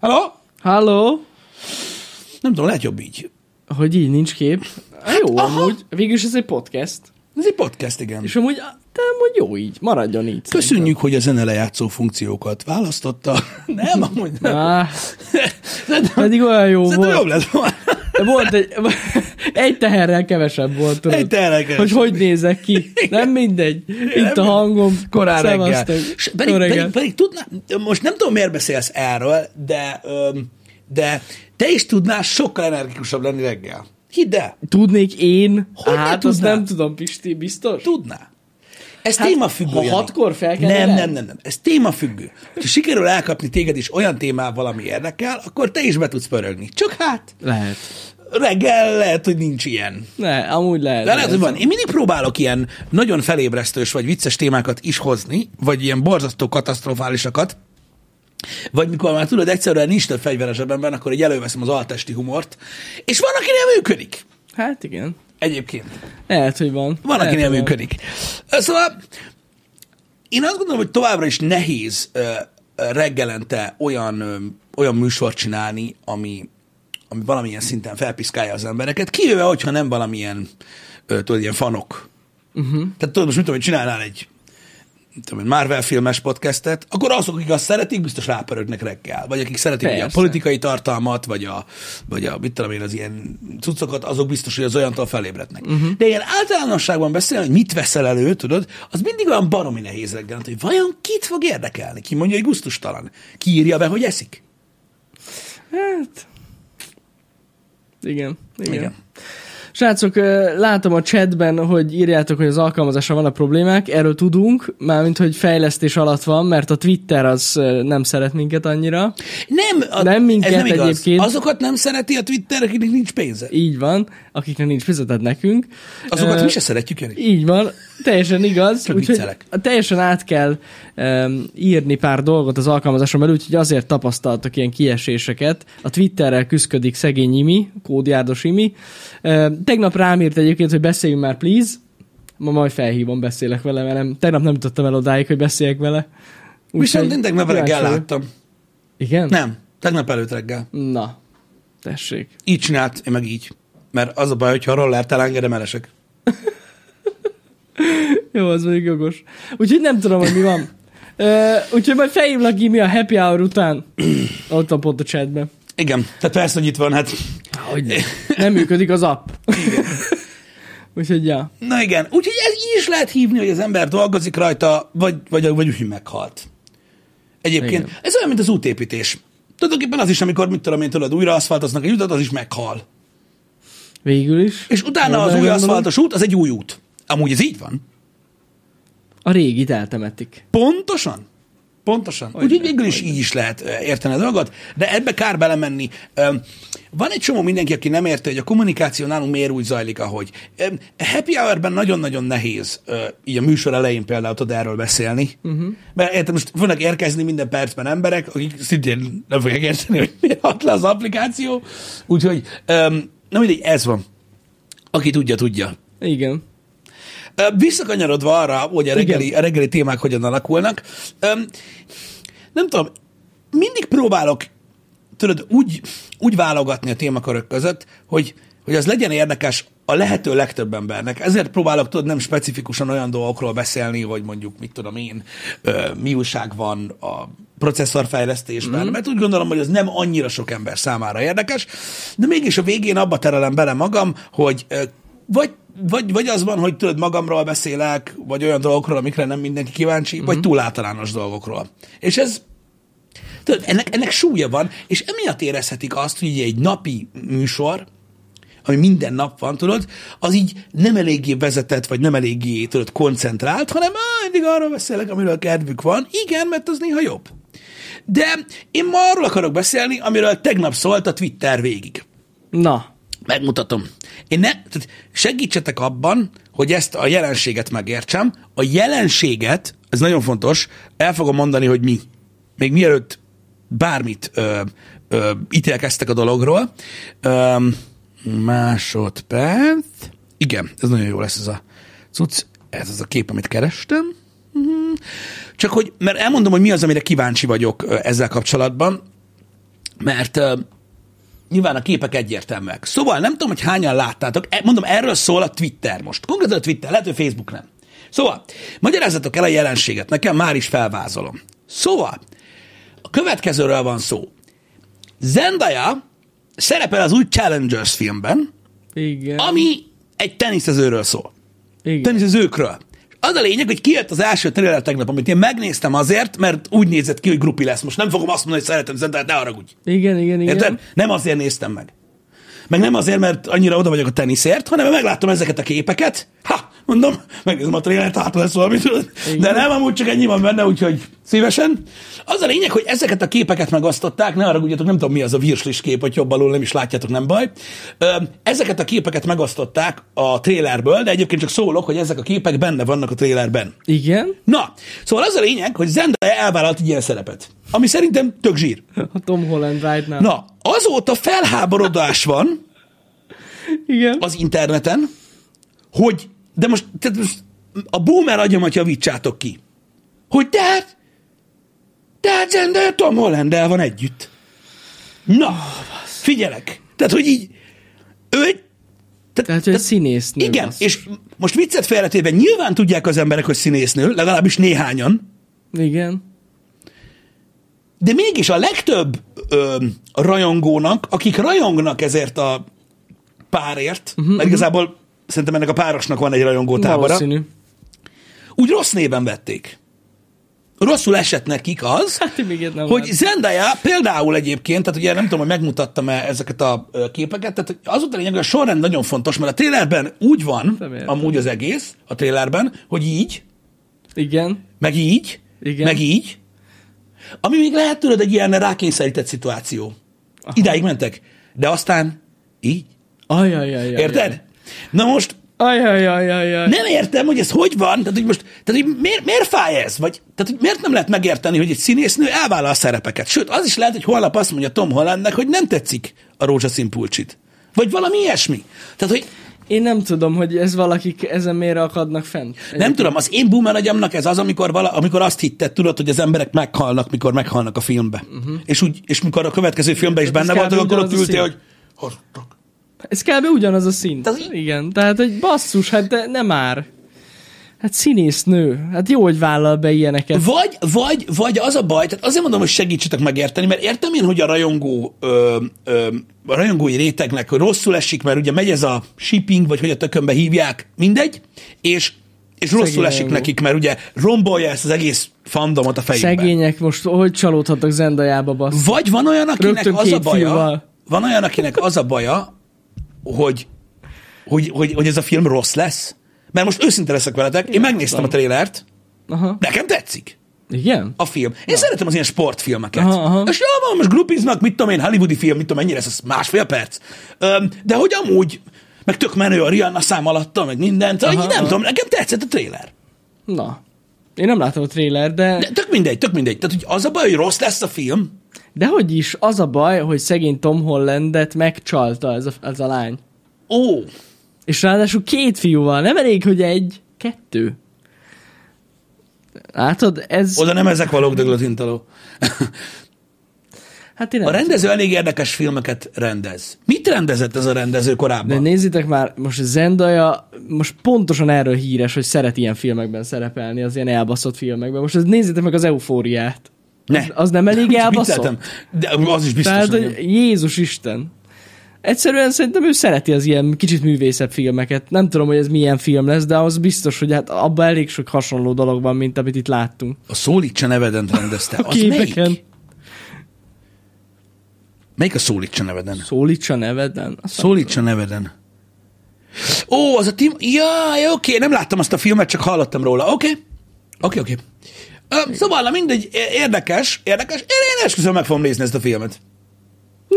Halló? Halló? Nem tudom, lehet jobb így. Hogy így nincs kép? Há, jó, Aha. amúgy. Végülis ez egy podcast. Ez egy podcast, igen. És amúgy, de amúgy jó így. Maradjon így. Köszönjük, hogy a zene lejátszó funkciókat választotta. Nem, amúgy nem. Szerintem, pedig olyan jó szerintem jobb volt. lett volna. De volt egy, egy teherrel kevesebb volt, tudod. Egy teherrel kevesebb. Hogy hogy nézek ki. Nem mindegy. Itt a hangom. Korán reggel. Pedig, pedig, pedig tudná, most nem tudom, miért beszélsz erről, de, de te is tudnál sokkal energikusabb lenni reggel. Hidd el, Tudnék én? Hogy hát azt nem tudom, Pisti, biztos? tudná. Ez Hát, témafüggő. ha hatkor fel kell Nem, nem, nem, nem. Ez témafüggő. Ha sikerül elkapni téged is olyan témával, ami érdekel, akkor te is be tudsz pörögni. Csak hát, Lehet. Reggel lehet, hogy nincs ilyen. Ne, amúgy lehet. De lehet, hogy van. Én mindig próbálok ilyen nagyon felébresztős vagy vicces témákat is hozni, vagy ilyen borzasztó katasztrofálisakat, vagy mikor már tudod, egyszerűen nincs több fegyver a zsebemben, akkor így előveszem az altesti humort, és van, akinél működik. Hát igen. Egyébként. Lehet, hogy van. Van, Lehet, akinél van. működik. Szóval én azt gondolom, hogy továbbra is nehéz ö, reggelente olyan, ö, olyan műsort csinálni, ami, ami valamilyen szinten felpiszkálja az embereket, kivéve, hogyha nem valamilyen, tudod, ilyen fanok. Uh-huh. Tehát tudod, most mit tudom, hogy csinálnál egy tudom, Marvel filmes podcastet, akkor azok, akik azt szeretik, biztos rápörögnek reggel. Vagy akik szeretik ugye, a politikai tartalmat, vagy a, vagy a mit tudom én, az ilyen cuccokat, azok biztos, hogy az olyantól felébrednek. Uh-huh. De ilyen általánosságban beszélni, hogy mit veszel elő, tudod, az mindig olyan baromi nehéz reggel, hogy vajon kit fog érdekelni? Ki mondja, hogy gusztustalan? Ki írja be, hogy eszik? Hát... Igen, igen. Igen. Srácok, látom a chatben, hogy írjátok, hogy az alkalmazással vannak problémák, erről tudunk, mármint, hogy fejlesztés alatt van, mert a Twitter az nem szeret minket annyira. Nem, a, Nem minket ez nem igaz. egyébként. Azokat nem szereti a Twitter, akiknek nincs pénze. Így van, akiknek nincs fizetett nekünk. Azokat Ö, mi se szeretjük, Jani. Így van, teljesen igaz. Csak úgyhogy teljesen át kell um, írni pár dolgot az alkalmazáson belül, úgyhogy azért tapasztaltak ilyen kieséseket. A Twitterrel küzdik szegény Imi, kódjárdos Imi. Uh, tegnap rám írt egyébként, hogy beszéljünk már, please. Ma majd felhívom, beszélek vele, mert nem, tegnap nem jutottam el odáig, hogy beszéljek vele. Viszont én tegnap reggel láttam. Igen? Nem, tegnap előtt reggel. Na, tessék. Így csinált, én meg így. Mert az a baj, hogyha a rollert elengedem, elesek. Jó, az mondjuk jogos. Úgyhogy nem tudom, hogy mi van. Uh, úgyhogy majd felhívlak mi a happy hour után. Ott van pont a chatben. Igen, tehát persze, hogy itt van, hát. Hogy nem. nem működik az app. úgyhogy ja. Na igen, úgyhogy ez így is lehet hívni, hogy az ember dolgozik rajta, vagy, vagy, vagy úgy, hogy meghalt. Egyébként, Igen. ez olyan, mint az útépítés. Tulajdonképpen az is, amikor, mit tudom én, tudod, újra aszfaltoznak egy utat, az is meghal. Végül is. És utána Jól az új belegondolom. aszfaltos út, az egy új út. Amúgy ez így van. A régit eltemetik. Pontosan. Pontosan. Hogy Úgyhogy végül is így is lehet érteni a dolgot, de ebbe kár belemenni. Van egy csomó mindenki, aki nem érti, hogy a kommunikáció nálunk miért úgy zajlik, ahogy. Happy hour-ben nagyon-nagyon nehéz így a műsor elején például tudod erről beszélni. Uh-huh. Mert érted, most fognak érkezni minden percben emberek, akik szintén nem fogják érteni, hogy miért hat le az applikáció. Úgyhogy, na mindegy, ez van. Aki tudja, tudja. Igen. Visszakanyarodva arra, hogy a reggeli, a reggeli témák hogyan alakulnak, nem tudom, mindig próbálok, tudod, úgy, úgy válogatni a témakörök között, hogy, hogy az legyen érdekes a lehető legtöbb embernek. Ezért próbálok, tudod, nem specifikusan olyan dolgokról beszélni, hogy mondjuk, mit tudom én, ö, mi újság van a processzorfejlesztésben, mm. mert úgy gondolom, hogy az nem annyira sok ember számára érdekes, de mégis a végén abba terelem bele magam, hogy ö, vagy, vagy, vagy az van, hogy tudod, magamról beszélek, vagy olyan dolgokról, amikre nem mindenki kíváncsi, mm-hmm. vagy túl általános dolgokról. És ez, tudod, ennek, ennek súlya van, és emiatt érezhetik azt, hogy egy napi műsor, ami minden nap van, tudod, az így nem eléggé vezetett, vagy nem eléggé, tudod, koncentrált, hanem á, eddig arról beszélek, amiről kedvük van. Igen, mert az néha jobb. De én ma arról akarok beszélni, amiről tegnap szólt a Twitter végig. Na. Megmutatom. Én ne, tehát segítsetek abban, hogy ezt a jelenséget megértsem. A jelenséget, ez nagyon fontos, el fogom mondani, hogy mi. Még mielőtt bármit ö, ö, ítélkeztek a dologról. Ö, másodperc. Igen, ez nagyon jó lesz ez a cucc. Ez az a kép, amit kerestem. Mhm. Csak hogy, mert elmondom, hogy mi az, amire kíváncsi vagyok ezzel kapcsolatban. mert nyilván a képek egyértelműek. Szóval nem tudom, hogy hányan láttátok, E- mondom, erről szól a Twitter most. Konkrétan a Twitter, lehet, hogy Facebook nem. Szóval, magyarázzatok el a jelenséget, nekem már is felvázolom. Szóval, a következőről van szó. Zendaya szerepel az új Challengers filmben, Igen. ami egy teniszezőről szól. Igen. Teniszezőkről. Az a lényeg, hogy kijött az első trailer tegnap, amit én megnéztem azért, mert úgy nézett ki, hogy grupi lesz. Most nem fogom azt mondani, hogy szeretem Zendayát, ne haragudj. Igen, igen, igen. Érted? Nem azért néztem meg. Meg nem azért, mert annyira oda vagyok a teniszért, hanem mert megláttam ezeket a képeket. Ha, mondom, megnézem a trélert, hát lesz valami, tudod. De nem, amúgy csak ennyi van benne, úgyhogy szívesen. Az a lényeg, hogy ezeket a képeket megosztották, ne arra nem tudom mi az a virslis kép, hogy jobb alul nem is látjátok, nem baj. Ezeket a képeket megosztották a trélerből, de egyébként csak szólok, hogy ezek a képek benne vannak a trélerben. Igen. Na, szóval az a lényeg, hogy Zendaya elvállalt egy ilyen szerepet, ami szerintem tök zsír. A Tom Holland right now. Na, azóta felháborodás van Igen. az interneten, hogy, de most, tehát most a boomer agyamat javítsátok ki, hogy de hát, de hát Zendaya Tom Holland van együtt. Na, figyelek. Tehát, hogy így, ő egy, Tehát, hogy színésznő. igen, basszus. és most viccet félretéve nyilván tudják az emberek, hogy színésznő, legalábbis néhányan, Igen. de mégis a legtöbb ö, rajongónak, akik rajongnak ezért a párért, uh-huh, mert igazából szerintem ennek a párosnak van egy rajongó tábora, Valószínű. úgy rossz néven vették. Rosszul esett nekik az, Hát még nem hogy. Zendaya például egyébként, tehát ugye nem tudom, hogy megmutattam-e ezeket a képeket, tehát az volt a lényeg, hogy a sorrend nagyon fontos, mert a trailerben úgy van, amúgy az egész, a trailerben, hogy így, Igen. meg így, Igen. meg így, ami még lehet tudod egy ilyen rákényszerített szituáció. Aha. Idáig mentek, de aztán így. Ajajajaj. Érted? Na most Ajajajajaj. nem értem, hogy ez hogy van, tehát hogy most, tehát hogy miért, miért fáj ez? Vagy, tehát hogy miért nem lehet megérteni, hogy egy színésznő elvállal a szerepeket? Sőt, az is lehet, hogy holnap azt mondja Tom Hollandnek, hogy nem tetszik a rózsaszín pulcsit. Vagy valami ilyesmi. Tehát, hogy Én nem tudom, hogy ez valakik ezen miért akadnak fent. nem tudom, az én boomer agyamnak ez az, amikor, vala, amikor azt hitted, tudod, hogy az emberek meghalnak, mikor meghalnak a filmbe. Uh-huh. És, úgy, és mikor a következő filmben is benne voltak, akkor ott ültél, hogy. Ez kb. ugyanaz a szint. Így- Igen, tehát hogy basszus, hát de nem már. Hát színésznő. Hát jó, hogy vállal be ilyeneket. Vagy, vagy, vagy az a baj, tehát azért mondom, hogy segítsetek megérteni, mert értem én, hogy a rajongó, ö, ö, a rajongói rétegnek hogy rosszul esik, mert ugye megy ez a shipping, vagy hogy a tökönbe hívják, mindegy, és, és rosszul Szegény esik rajongó. nekik, mert ugye rombolja ezt az egész fandomot a fejükbe. Szegények most hogy csalódhattak Zendajába, bassz. Vagy van olyan, akinek Rögtön az a baja, van olyan, akinek az a baja, hogy, hogy, hogy, hogy ez a film rossz lesz. Mert most őszinte leszek veletek, én megnéztem a trélert, Aha. nekem tetszik Igen? a film. Én szeretem az ilyen sportfilmeket. Aha, aha. És jó van, most grupiznak, mit tudom én, hollywoodi film, mit tudom, mennyire ez, ez másfél perc. Öm, de hogy amúgy, meg tök menő a Rihanna szám alatta, meg mindent, Aha, aha, nem aha. tudom, nekem tetszett a tréler. Na. Én nem láttam a trailer, de, De tök mindegy, tök mindegy. Tehát, hogy az a baj, hogy rossz lesz a film, de hogy is, az a baj, hogy szegény Tom Hollandet megcsalta ez a, ez a lány. ó, És ráadásul két fiúval, nem elég, hogy egy, kettő. Látod, ez... oda nem ezek valók, de glotintaló. Hát én A rendező elég érdekes filmeket rendez. Mit rendezett ez a rendező De korábban? nézzétek már, most Zendaya most pontosan erről híres, hogy szeret ilyen filmekben szerepelni, az ilyen elbaszott filmekben. Most nézzétek meg az eufóriát. Ne. Az, az nem elég elbaszott? De az is biztos, Tehát, hogy. Jézus Isten. Egyszerűen szerintem ő szereti az ilyen kicsit művészebb filmeket. Nem tudom, hogy ez milyen film lesz, de az biztos, hogy hát abban elég sok hasonló dolog van, mint amit itt láttunk. A Szólítsa neveden rendezte. A Az képeken. melyik? Melyik a Szólítsa neveden? Szólítsa neveden. Azt Szólítsa neveden. Ó, az a Tim... Ja, oké, nem láttam azt a filmet, csak hallottam róla. Oké. Oké, oké. Ö, Szóval, na mindegy, érdekes, érdekes. Én, én esküszöm meg fogom nézni ezt a filmet.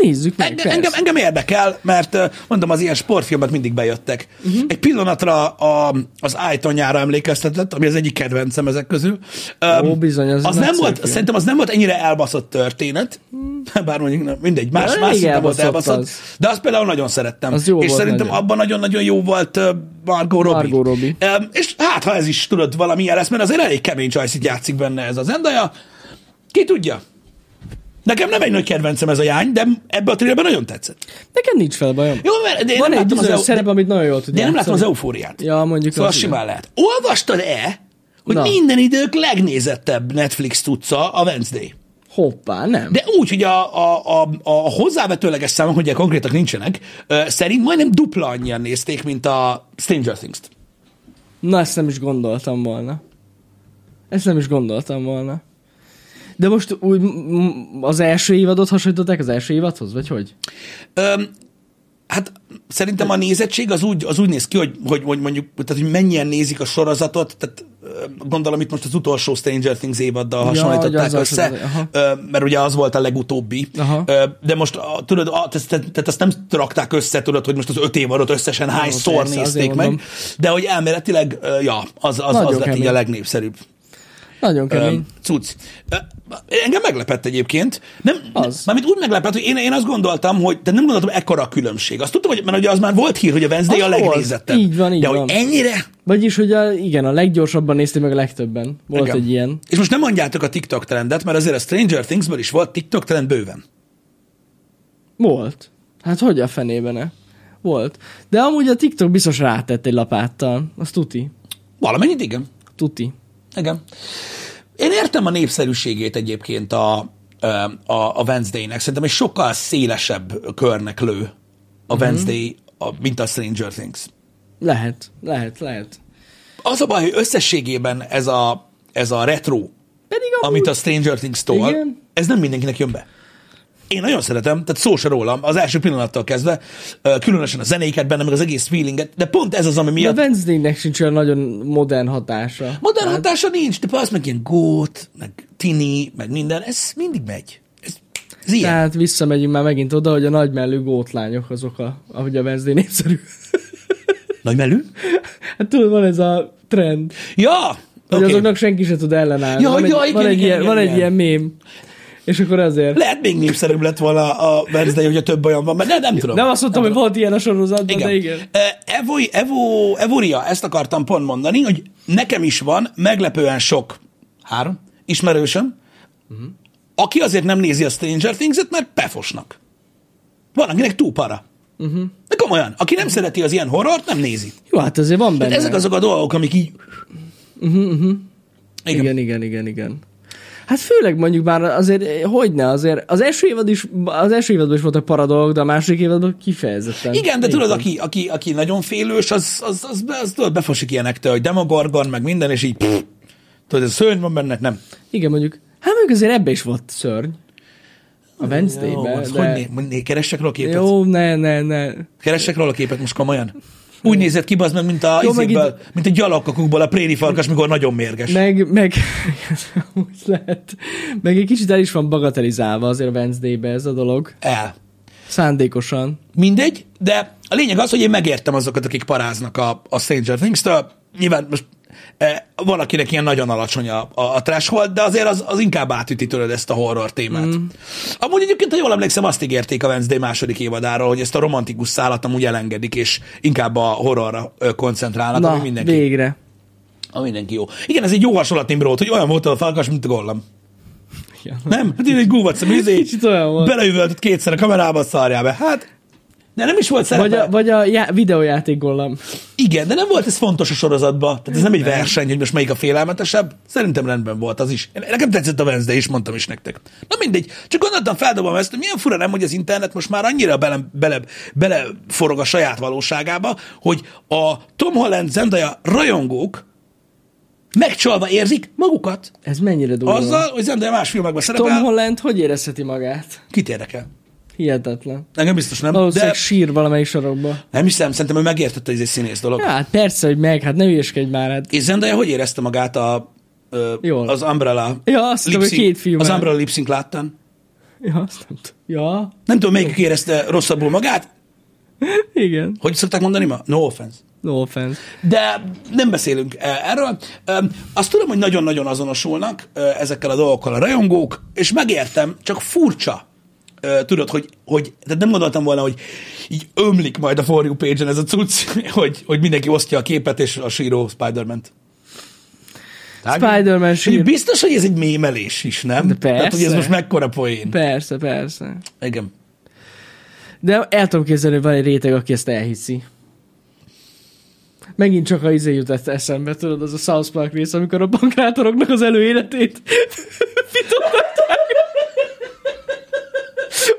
Nézzük meg, Engem, engem, engem érdekel, mert mondom, az ilyen sportfilmek mindig bejöttek. Uh-huh. Egy pillanatra a, az Ájtonyára emlékeztetett, ami az egyik kedvencem ezek közül. Öm, Ó, bizony, az az nem volt, film. szerintem az nem volt ennyire elbaszott történet, bár mondjuk na, mindegy, más, elég más szinten volt elbaszott az. de azt például nagyon szerettem. Az jó és volt szerintem nagyon. abban nagyon-nagyon jó volt Margot Robbie. Margot Robbie. És hát, ha ez is tudod valamilyen lesz, mert azért elég kemény csajszit játszik benne ez az Zendaya. Ki tudja? Nekem nem egy nagy kedvencem ez a jány, de ebbe a trailerben nagyon tetszett. Neked nincs fel bajom. Jó, mert én Van nem egy láttam az, bizonyos eu- szerep, amit nagyon jól tud de én nem láttam az eufóriát. Ja, mondjuk Szóval az simán lehet. Olvastad-e, hogy Na. minden idők legnézettebb Netflix tudca a Wednesday? Hoppá, nem. De úgy, hogy a, a, a, a hozzávetőleges számok, hogy konkrétak nincsenek, szerint majdnem dupla annyian nézték, mint a Stranger Things-t. Na, ezt nem is gondoltam volna. Ezt nem is gondoltam volna. De most úgy az első évadot hasonlították az első évadhoz, vagy hogy? Öm, hát szerintem a nézettség az úgy, az úgy néz ki, hogy, hogy, hogy mondjuk, tehát, hogy mennyien nézik a sorozatot, tehát gondolom itt most az utolsó Stranger Things évaddal Ja, hasonlították azzal össze, aha. ö, mert ugye az volt a legutóbbi, Aha. De most tudod, tehát, azt nem rakták össze, tudod, hogy most az öt évadot összesen hányszor nézték meg, de hogy elméletileg, ja, az, az, az lett így a legnépszerűbb. Nagyon kemény. Cucc. Engem meglepett egyébként. Nem, Az. Mármint úgy meglepett, hogy én, én azt gondoltam, hogy de nem gondoltam ekkora a különbség. Azt tudtam, hogy mert ugye az már volt hír, hogy a Wednesday Az a legnézettebb. Így van, így de van. hogy ennyire? Vagyis, hogy a, igen, a leggyorsabban nézték meg a legtöbben. Volt Igen. egy ilyen. És most nem mondjátok a TikTok trendet, mert azért a Stranger Thingsből is volt TikTok trend bőven. Volt. Hát hogy a fenében -e? Volt. De amúgy a TikTok biztos rátett egy lapáttal. Az tuti. Valamennyit igen. Tuti. Igen. Én értem a népszerűségét egyébként a, a, a Wednesday-nek. Szerintem egy sokkal szélesebb körnek lő Mhm. a Wednesday, a, mint a Stranger Things. Lehet, lehet, lehet. Az a baj, hogy összességében ez a, ez a retro, Pedig amúgy... amit a Stranger Things-tól, Igen. ez nem mindenkinek jön be. Én nagyon szeretem, tehát szó se rólam, az első pillanattal kezdve, különösen a zenéket benne, meg az egész feelinget, de pont ez az, ami De a miatt Wednesday-nek sincs olyan nagyon modern hatása. modern hatása nincs, de az meg ilyen gót, meg tini, meg minden, ez mindig megy. Ez, ez ilyen. Tehát visszamegyünk már megint oda, hogy a nagymellű gótlányok azok, a, ahogy a Wednesday népszerű. Nagy melű? hát tudod, van ez a trend, Ja! hogy Okay. azoknak senki se tud ellenállni. Ja, van egy, ja, igen, van egy, igen, ilyen, igen, van egy igen. ilyen mém. És akkor azért... Lehet még népszerűbb lett volna a Wednesday, hogyha több olyan van, mert nem, nem tudom. Nem azt mondtam, hogy volt ilyen a sorozatban, Igen. de igen. Evo, Evo, Evoria, ezt akartam pont mondani, hogy nekem is van meglepően sok, három, ismerősöm, uh-huh. aki azért nem nézi a Stranger Things-et, mert pefosnak. Van, akinek túl para. Uh-huh. De komolyan, aki nem szereti az ilyen horrort, nem nézi. Jó, hát azért van benne. Ezek azok a dolgok, amik így... Uh-huh, uh-huh. Igen. Igen, igen, igen, igen. Hát főleg mondjuk már azért, hogy ne, azért az első évad is, az első évadban is voltak paradolgok, de a második évadban kifejezetten. Igen, de tudod, aki, aki, aki nagyon félős, az, az, az, az, az tudod, befosik ilyenektől, hogy demogorgon, meg minden, és így pff, tudod, ez szörny van benne, nem. Igen, mondjuk, hát mondjuk azért ebbe is volt szörny. A Wednesday-ben, de... hogy né, né, keressek róla képet? Jó, ne, ne, ne. Keressek róla képet most komolyan? Úgy nézett ki, az meg, mint a, Jó, meg izéből, mint a gyalogkakukból a préri farkas, mikor nagyon mérges. Meg, meg, úgy lehet. Meg egy kicsit el is van bagatelizálva azért a Wednesday-be ez a dolog. El. Szándékosan. Mindegy, de a lényeg az, hogy én megértem azokat, akik paráznak a, a Stranger Things-től. Nyilván most valakinek ilyen nagyon alacsony a, a, a threshold, de azért az, az inkább átüti tőled ezt a horror témát. Mm. Amúgy egyébként, ha jól emlékszem, azt ígérték a Wednesday második évadáról, hogy ezt a romantikus szállat amúgy elengedik, és inkább a horrorra koncentrálnak, Na, ami mindenki, végre. ami mindenki jó. Igen, ez egy jó hasonlat Nimrót, hogy olyan volt a falkas, mint a gollam. Ja. Nem? Hát én egy Kicsit olyan volt. beleüvöltött kétszer a kamerába, szarjál be. Hát, de nem is volt szerepe. Vagy a, vagy a já- videójáték gollam. Igen, de nem volt ez fontos a sorozatban. Tehát ez nem egy verseny, hogy most melyik a félelmetesebb. Szerintem rendben volt az is. Nekem tetszett a Wednesday, és mondtam is nektek. Na mindegy, csak gondoltam, feldobom ezt, hogy milyen fura nem, hogy az internet most már annyira bele, bele, bele forog a saját valóságába, hogy a Tom Holland Zendaya rajongók megcsalva érzik magukat. Ez mennyire durva. Azzal, hogy Zendaya más filmekben szerepel, Tom Holland hogy érezheti magát? kit érdekel? Hihetetlen. Engem biztos nem, Valószínűleg de sír valamelyik sarokba. nem hiszem, szerintem ő megértette, hogy ez egy színész dolog. Ja, hát persze, hogy meg, hát ne hülyeskedj már. Hát. És Zendaya hogy érezte magát a, ö, Jól. az Umbrella Ja, azt lip-sync- két filmen. Az Umbrella lipsync láttam. Ja, azt nem tudom. Ja, Nem tudom, melyik érezte rosszabbul magát. igen. Hogy szokták mondani ma? No offense. No offense. De nem beszélünk eh, erről. Azt tudom, hogy nagyon-nagyon azonosulnak ezekkel a dolgokkal a rajongók, és megértem, csak furcsa. Tudod, hogy, hogy tehát nem gondoltam volna, hogy így ömlik majd a For You page-en ez a cucc, hogy, hogy mindenki osztja a képet és a síró Spider-Man-t. Spider-Man Hogy sír. Biztos, hogy ez egy mémelés is, nem? De Tehát, hogy ez persze. most mekkora poén. Persze, persze. Igen. De el tudom képzelni, hogy van egy réteg, aki ezt elhiszi. Megint csak a izé jutott eszembe, tudod, az a South Park rész, amikor a bankrátoroknak az előéletét fitoktatták.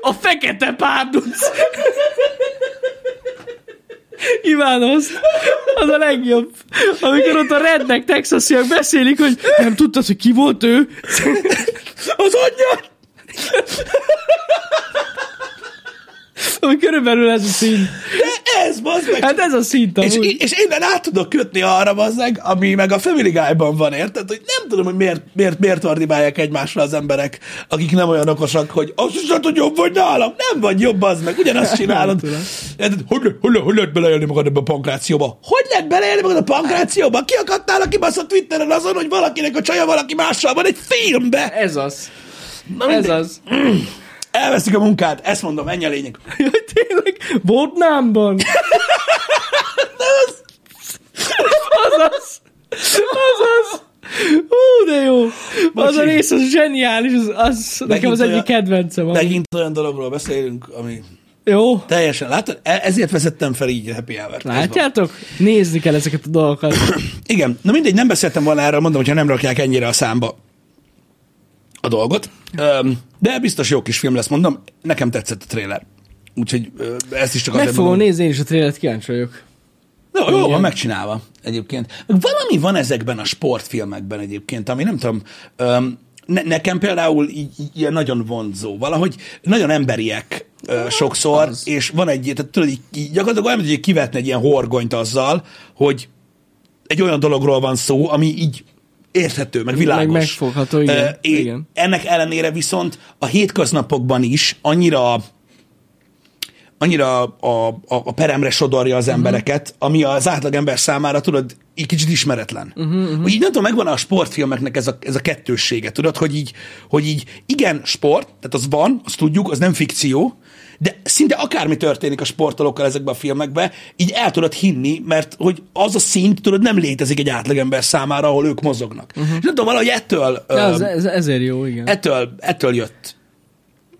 A fekete párduc. Imádom azt. Az a legjobb. Amikor ott a rednek texasiak beszélik, hogy nem tudtad, hogy ki volt ő? Az anyja! Ami körülbelül ez a szín. Ez, bazd meg! Hát ez a szint és, és innen át tudok kötni arra, bazzeg, ami meg a Family Guy-ban van, érted? Hogy nem tudom, hogy miért, miért, miért ordibálják egymásra az emberek, akik nem olyan okosak, hogy azt hiszed, hogy jobb vagy nálam. Nem vagy jobb, az meg, ugyanazt csinálod. érted? Hogy, hogy, hogy lehet beleélni magad ebbe a pankrációba? Hogy lehet beleélni magad a pankrációba? Ki akadtál a kibaszott Twitteren azon, hogy valakinek a csaja valaki mással van egy filmbe? Ez az. Na Ez az. Elveszik a munkát, ezt mondom, ennyi a lényeg. Jaj, tényleg, Vietnámban. Azaz. Azaz. Hú, de jó. Az Bocsi. a rész, az zseniális, az, az nekem az olyan- egyik kedvencem. amúgy. Megint olyan dologról beszélünk, ami Jó. teljesen, látod? E- Ezért vezettem fel így a Happy van. Látjátok? Nézni kell ezeket a dolgokat. Igen, na mindegy, nem beszéltem volna erről, mondom, hogyha nem rakják ennyire a számba a dolgot. De biztos jó kis film lesz, mondom. Nekem tetszett a trailer. Úgyhogy ezt is csak Meg azért fogom nézni én is a trélet, kíváncsi vagyok. Jó, jó van megcsinálva egyébként. Valami van ezekben a sportfilmekben egyébként, ami nem tudom, ne, nekem például így, így ilyen nagyon vonzó. Valahogy nagyon emberiek ö, sokszor, az. és van egy, tehát tudod, így, így gyakorlatilag olyan, hogy kivetne egy ilyen horgonyt azzal, hogy egy olyan dologról van szó, ami így érthető, meg világos. Meg megfogható, igen. És Igen. Ennek ellenére viszont a hétköznapokban is annyira annyira a, a, a peremre sodorja az embereket, ami az átlagember számára, tudod, így kicsit ismeretlen. Uh-huh, uh-huh. Hogy így nem tudom, megvan a sportfilmeknek ez a, ez a kettőssége, tudod, hogy így, hogy így igen, sport, tehát az van, azt tudjuk, az nem fikció, de szinte akármi történik a sportolókkal ezekben a filmekben, így el tudod hinni, mert hogy az a szint, tudod, nem létezik egy átlagember számára, ahol ők mozognak. Uh-huh. És nem tudom, valahogy ettől, az, ö, ez, ezért jó, igen. ettől, ettől jött.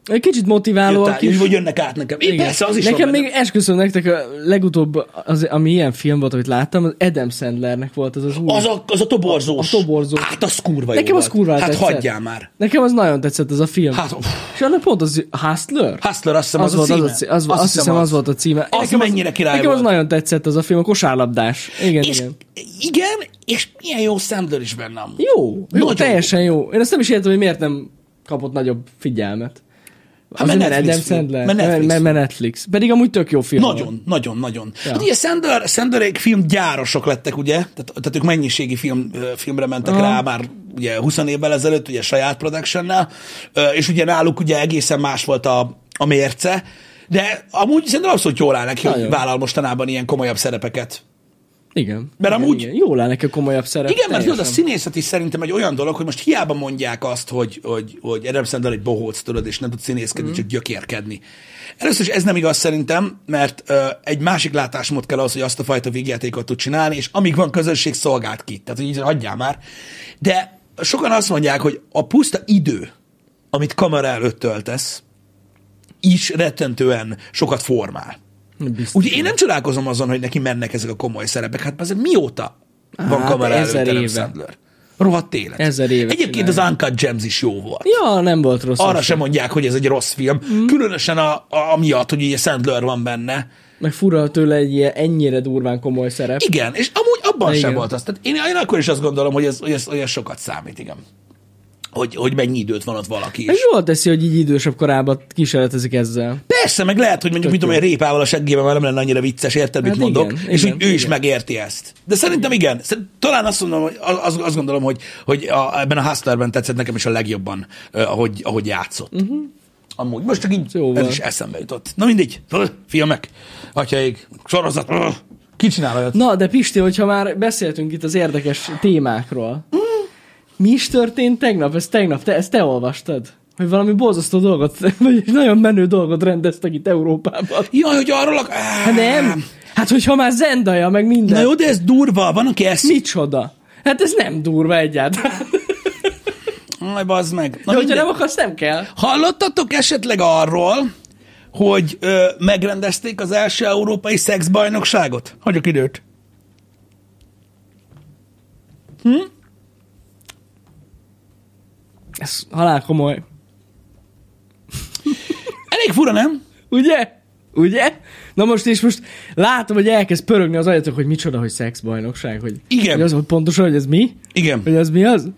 Egy kicsit motiválóak jött is. ál, vagy jönnek át nekem. Én Igen. persze, az is Nekem még esküszöm nektek a legutóbb, az, ami ilyen film volt, amit láttam, az Adam Sandlernek volt az az új. Az a, az a toborzós. A toborzós. Hát az kurva jó Nekem az kurva Hát tetszett. hagyjál már. Nekem az nagyon tetszett ez a film. Hát, uff. És annak pont az Hustler? Hustler, azt hiszem, Az, az, volt, a az, címe. a, cí- az, azt, azt hiszem, az volt a címe. Az mennyire király Nekem volt. az nagyon tetszett az a film, a kosárlabdás. Igen, És igen. igen, és milyen jó Sandler is benne amúgy. Jó, jó teljesen jó. Én azt nem is értem, hogy miért nem kapott nagyobb figyelmet. Hát, Azért, mert mert Adam film. Sandler. Mert Netflix mert, mert Netflix. Pedig amúgy tök jó film. Nagyon, nagyon, nagyon. Ja. Hát ugye Sandler, Sanderék filmgyárosok lettek, ugye? Tehát, tehát ők mennyiségi film, filmre mentek Aha. rá már ugye 20 évvel ezelőtt, ugye saját productionnel, és ugye náluk ugye egészen más volt a, a mérce, de amúgy szerintem abszolút jól áll neki, hogy vállal mostanában ilyen komolyabb szerepeket. Igen. Mert igen, amúgy- Igen. Jól áll neki a komolyabb szerep. Igen, mert tudod, a színészet is szerintem egy olyan dolog, hogy most hiába mondják azt, hogy, hogy, hogy Adam Sandler egy bohóc, tudod, és nem tud színészkedni, mm. csak gyökérkedni. Először is ez nem igaz szerintem, mert ö, egy másik látásmód kell az, hogy azt a fajta végjátékot tud csinálni, és amíg van közönség, szolgált ki. Tehát, hogy így hagyjál már. De sokan azt mondják, hogy a puszta idő, amit kamera előtt töltesz, is rettentően sokat formál. Biztos. Ugye én nem csodálkozom azon, hogy neki mennek ezek a komoly szerepek. Hát azért mióta van Hát kamera előtt Adam éve. Sandler? Rohadt élet. Ezer éve Egyébként az csinálja. Uncut Gems is jó volt. Ja, nem volt rossz. Arra az sem mondják, hogy ez egy rossz film. Mm. Különösen a, a, amiatt, hogy ugye Sandler van benne. Meg fura tőle egy ilyen ennyire durván komoly szerep. Igen, és amúgy abban Igen. sem volt az. Tehát én, én akkor is azt gondolom, hogy ez, hogy ez, hogy ez sokat számít, igen. Hogy, hogy mennyi időt van ott valaki Ez is. jól teszi, hogy így idősebb korában kísérletezik ezzel. Persze, meg lehet, hogy mondjuk, mit tudom, én, répával a seggében már nem lenne annyira vicces, érted, mit Hát mondok? igen, és igen, hogy ő is igen. megérti ezt. De szerintem igen. Talán azt mondom, hogy az, azt gondolom, hogy, hogy a, ebben a Hustlerben tetszett nekem is a legjobban, ahogy, ahogy játszott. Uh-huh. Amúgy, most csak így Jó ez is eszembe jutott. Na mindegy, filmek, atyaik, sorozat, ki csinál olyat? Na, de Pisti, hogyha már beszéltünk itt az érdekes témákról, mi is történt tegnap? Ezt tegnap, te, ezt te olvastad? Hogy valami borzasztó dolgot, vagy nagyon menő dolgot rendeztek itt Európában. Jaj, hogy arról a... Hát nem. Hát, hogyha már Zendaya, meg minden. Na jó, de ez durva, van, aki ezt... Micsoda? Hát ez nem durva egyáltalán. Aj, bazd meg. De Na, hogyha mindegy. nem akarsz, nem kell. Hallottatok esetleg arról, hogy ö, megrendezték az első európai szexbajnokságot? Hagyok időt. Ez halál komoly. Elég fura, nem? Ugye? Ugye? Na most és most látom, hogy elkezd pörögni az agyatok, hogy micsoda, hogy szexbajnokság, hogy, Igen. hogy az, hogy pontosan, hogy ez mi? Igen. Hogy ez mi az?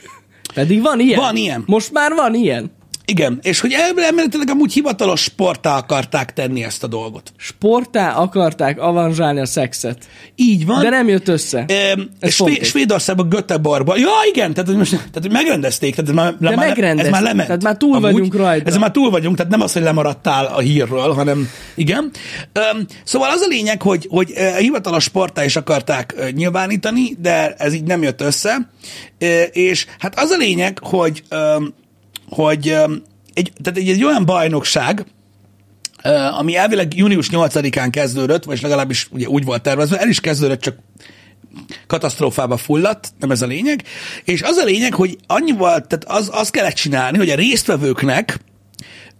Pedig van ilyen. Van ilyen. Most már van ilyen. Igen. És hogy elméletileg amúgy hivatalos sportá akarták tenni ezt a dolgot. Sportá akarták avanzsálni a szexet. Így van. De nem jött össze. Ez Své- fontos. Svédországban Göteborgban. Ja, igen, tehát, hogy most, tehát hogy megrendezték, tehát ez már, De már, ez megrendezték, már lement. tehát már túl vagyunk rajta. Ez már túl vagyunk, tehát nem az, hogy lemaradtál a hírről, hanem igen. Öm, szóval az a lényeg, hogy, hogy ö, hivatalos sportá is akarták ö, nyilvánítani, de ez így nem jött össze. Ö, és hát az a lényeg, hogy, öm, hogy egy, tehát egy, egy olyan bajnokság, ami elvileg június 8-án kezdődött, vagy legalábbis ugye úgy volt tervezve, el is kezdődött, csak katasztrófába fulladt, nem ez a lényeg, és az a lényeg, hogy annyival, tehát az, az kellett csinálni, hogy a résztvevőknek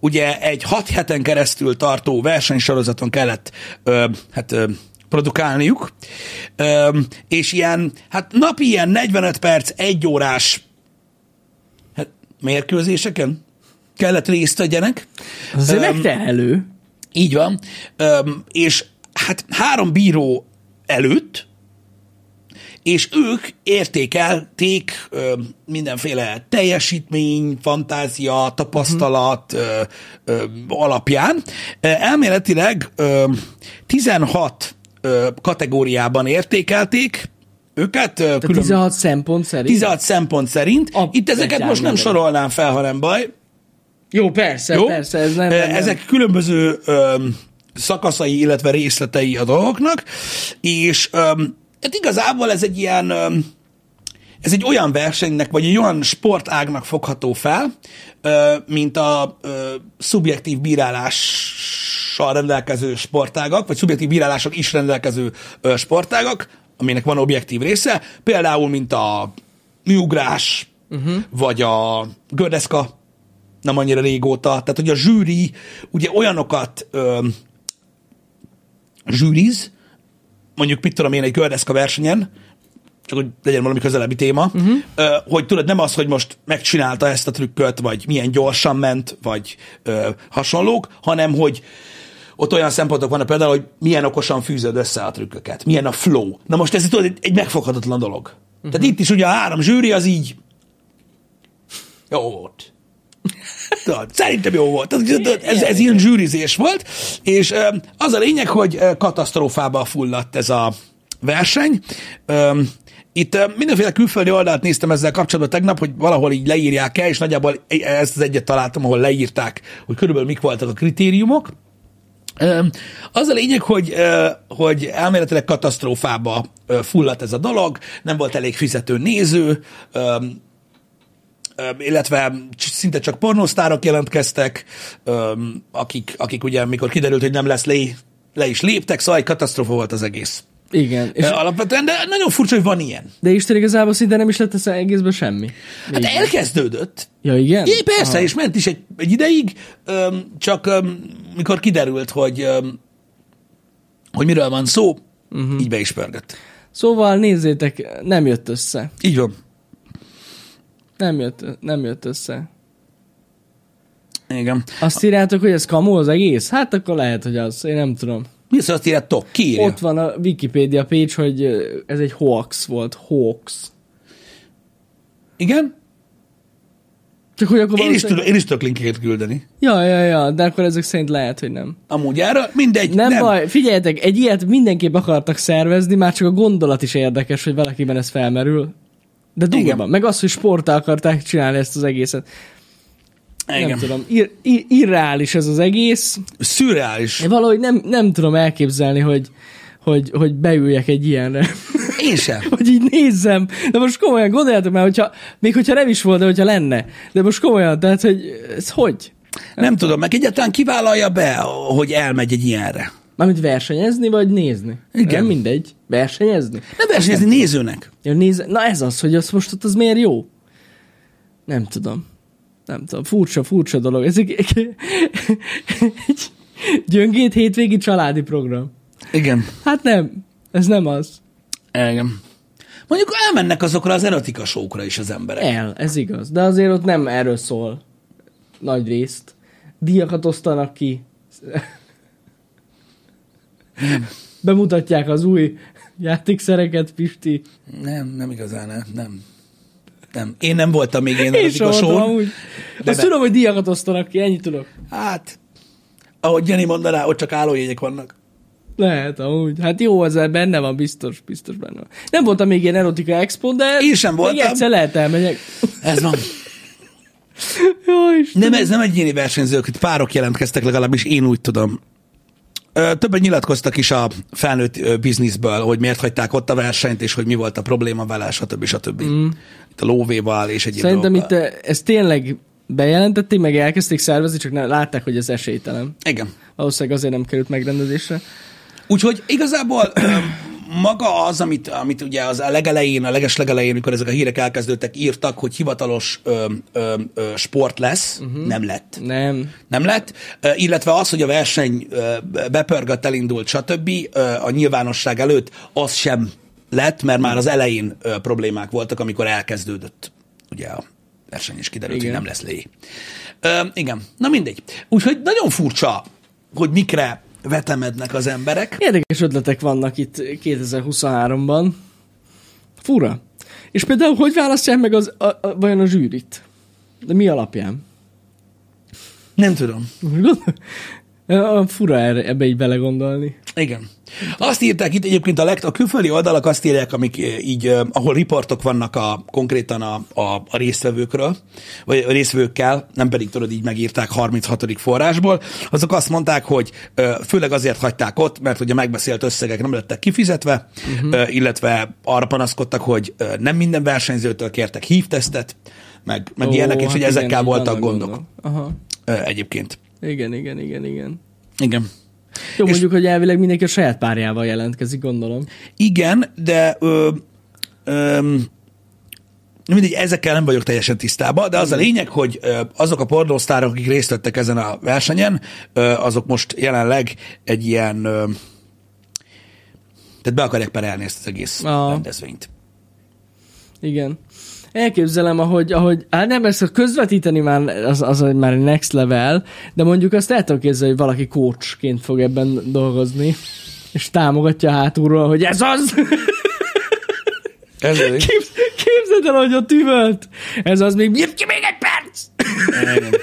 ugye egy hat heten keresztül tartó versenysorozaton kellett ö, hát ö, produkálniuk, ö, és ilyen, hát napi ilyen 45 perc, egy órás mérkőzéseken kellett részt vegyenek. Azért Öm, megterhelő. így van. Öm, és hát három bíró előtt, és ők értékelték ö, mindenféle teljesítmény, fantázia, tapasztalat ö, ö, alapján. Elméletileg ö, 16 ö, kategóriában értékelték őket. Tehát 16 szempont szerint. 16 szempont szerint. A- Itt ezeket most nem sorolnám fel, ha nem baj. Jó, persze, Jó? persze, ez nem, nem, nem. Ezek különböző öm, szakaszai, illetve részletei a dolgoknak, és öm, hát igazából ez egy ilyen, öm, ez egy olyan versenynek, vagy egy olyan sportágnak fogható fel, mint a szubjektív bírálással rendelkező sportágak, vagy szubjektív bírálások is rendelkező sportágak, aminek van objektív része, például mint a műugrás, uh-huh. vagy a gördeszka, nem annyira régóta. Tehát, hogy a zsűri ugye olyanokat ö, zsűriz, mondjuk mit tudom én egy gördeszka versenyen, csak hogy legyen valami közelebbi téma, uh-huh. ö, hogy tudod, nem az, hogy most megcsinálta ezt a trükköt, vagy milyen gyorsan ment, vagy ö, hasonlók, hanem hogy ott olyan szempontok vannak például, hogy milyen okosan fűzöd össze a trükköket, milyen a flow. Na most ez tudod, egy, egy megfoghatatlan dolog. Uh-huh. Tehát itt is ugye a három zsűri az így jó volt. Tudod, szerintem jó volt. Ez, ez ilyen zsűrizés volt, és az a lényeg, hogy katasztrófába fulladt ez a verseny. Itt mindenféle külföldi oldalt néztem ezzel kapcsolatban tegnap, hogy valahol így leírják el, és nagyjából ezt az egyet találtam, ahol leírták, hogy körülbelül mik voltak a kritériumok. Az a lényeg, hogy, hogy elméletileg katasztrófába fulladt ez a dolog, nem volt elég fizető néző, illetve szinte csak pornósztárok jelentkeztek, akik, akik ugye, mikor kiderült, hogy nem lesz le, le is léptek, szóval egy katasztrófa volt az egész. Igen. És, És Alapvetően, de nagyon furcsa, hogy van ilyen. de Isten igazából szinte nem is lett ez egészben semmi. Hát Így. elkezdődött. Ja, igen? É, persze, Aha. és ment is egy, egy ideig, öm, csak öm, mikor kiderült, hogy, öm, hogy miről van szó, uh-huh. így be is pörgött. Szóval nézzétek, nem jött össze. Így van. Nem jött, nem jött össze. Igen. Azt írjátok, hogy ez kamu az egész? Hát akkor lehet, hogy az. Én nem tudom. Mi az, azt írjátok? Ki írja? Ott van a Wikipedia page, hogy ez egy hoax volt. Hoax. Igen? Csak hogy akkor Én is, tudok, én is tudok linkeket küldeni. Ja, ja, ja, de akkor ezek szerint lehet, hogy nem. Amúgy erre mindegy. Nem, nem. baj, figyeljetek, egy ilyet mindenképp akartak szervezni, már csak a gondolat is érdekes, hogy valakiben ez felmerül. De durva. Meg az, hogy sporttal akarták csinálni ezt az egészet. Igen. Nem tudom, ir- ir- irreális ez az egész. Szürreális. Én valahogy nem, nem tudom elképzelni, hogy, hogy, hogy beüljek egy ilyenre. Én sem. hogy így nézzem. De most komolyan gondoljátok már, hogyha, még hogyha nem is volt, de hogyha lenne. De most komolyan, tehát, hogy ez hogy? Nem tudom, meg egyáltalán kivállalja be, hogy elmegy egy ilyenre. Mármint versenyezni, vagy nézni? Igen. Nem mindegy. Versenyezni? Ne versenyezni nézőnek. Ja, néz... Na ez az, hogy az most ott az miért jó? Nem tudom. Nem tudom. Furcsa, furcsa dolog. Ez egy, egy, egy gyöngét hétvégi családi program. Igen. Hát nem. Ez nem az. Igen. Mondjuk elmennek azokra az erotika sókra is az emberek. El, ez igaz. De azért ott nem erről szól nagy részt. Díjakat osztanak ki. Bemutatják az új játékszereket, Pisti. Nem, nem igazán, nem. nem. Nem. Én nem voltam még én Én voltam són. de Azt be- tudom, hogy díjakat osztanak ki, ennyit tudok. Hát, ahogy Jenny mondaná, ott csak állójegyek vannak. Lehet, amúgy. Hát jó, ez benne van, biztos, biztos benne van. Nem voltam még ilyen erotika expo, de Én sem még voltam. egyszer lehet elmegyek. Ez van. Jó. Nem, ez nem egyéni versenyzők, itt párok jelentkeztek legalábbis, én úgy tudom. Többen nyilatkoztak is a felnőtt bizniszből, hogy miért hagyták ott a versenyt, és hogy mi volt a probléma vele, stb. stb. Mm. Itt a lóvéval és egyéb Szerintem itt dolgokkal. eh, ezt tényleg bejelentették, meg elkezdték szervezni, csak nem, látták, hogy ez esélytelen. Igen. Valószínűleg azért nem került megrendezésre. Úgyhogy igazából maga az, amit, amit ugye az a legelején, a leges legelején, amikor ezek a hírek elkezdődtek, írtak, hogy hivatalos ö, ö, ö, sport lesz, uh-huh. nem lett. Nem. Nem lett, Ö, illetve az, hogy a verseny ö, bepörgött, elindult, stb. ö, a nyilvánosság előtt, az sem lett, mert már az elején ö, problémák voltak, amikor elkezdődött ugye a verseny, és kiderült, Igen. hogy nem lesz lé. Ö, igen, na mindegy. Úgyhogy nagyon furcsa, hogy mikre vetemednek az emberek. Érdekes ötletek vannak itt 2023-ban. Fura. És például hogy választják meg az, a, a, vajon a zsűrit? De mi alapján? Nem tudom. Fura erre, ebbe így belegondolni. Igen. Azt írták itt egyébként a, legt, a külföldi oldalak azt írják, amik eh, így, eh, ahol riportok vannak a, konkrétan a, a, a résztvevőkről, vagy a résztvevőkkel, nem pedig tudod, így megírták 36. forrásból, azok azt mondták, hogy eh, főleg azért hagyták ott, mert ugye megbeszélt összegek nem lettek kifizetve, uh-huh. illetve arra panaszkodtak, hogy nem minden versenyzőtől kértek hívtesztet, meg, meg Ó, ilyenek, és hát hogy igen, ezekkel voltak gondok Aha. egyébként. Igen, igen, igen, igen. Igen. Jó, És- mondjuk, hogy elvileg mindenki a saját párjával jelentkezik, gondolom. Igen, de ö, ö, mindegy, ezekkel nem vagyok teljesen tisztában, de az a lényeg, hogy azok a pornósztárok, akik részt vettek ezen a versenyen, azok most jelenleg egy ilyen, tehát be akarják perelni ezt az egész Aha. rendezvényt. Igen. Elképzelem, ahogy, ahogy hát nem ezt a közvetíteni már az, az már next level, de mondjuk azt el tudom képzelni, hogy valaki coachként fog ebben dolgozni, és támogatja hátulról, hogy ez az! Ez. Képz, képzeld el, hogy ott üvölt! Ez az még, nyitj ki még egy perc! Igen.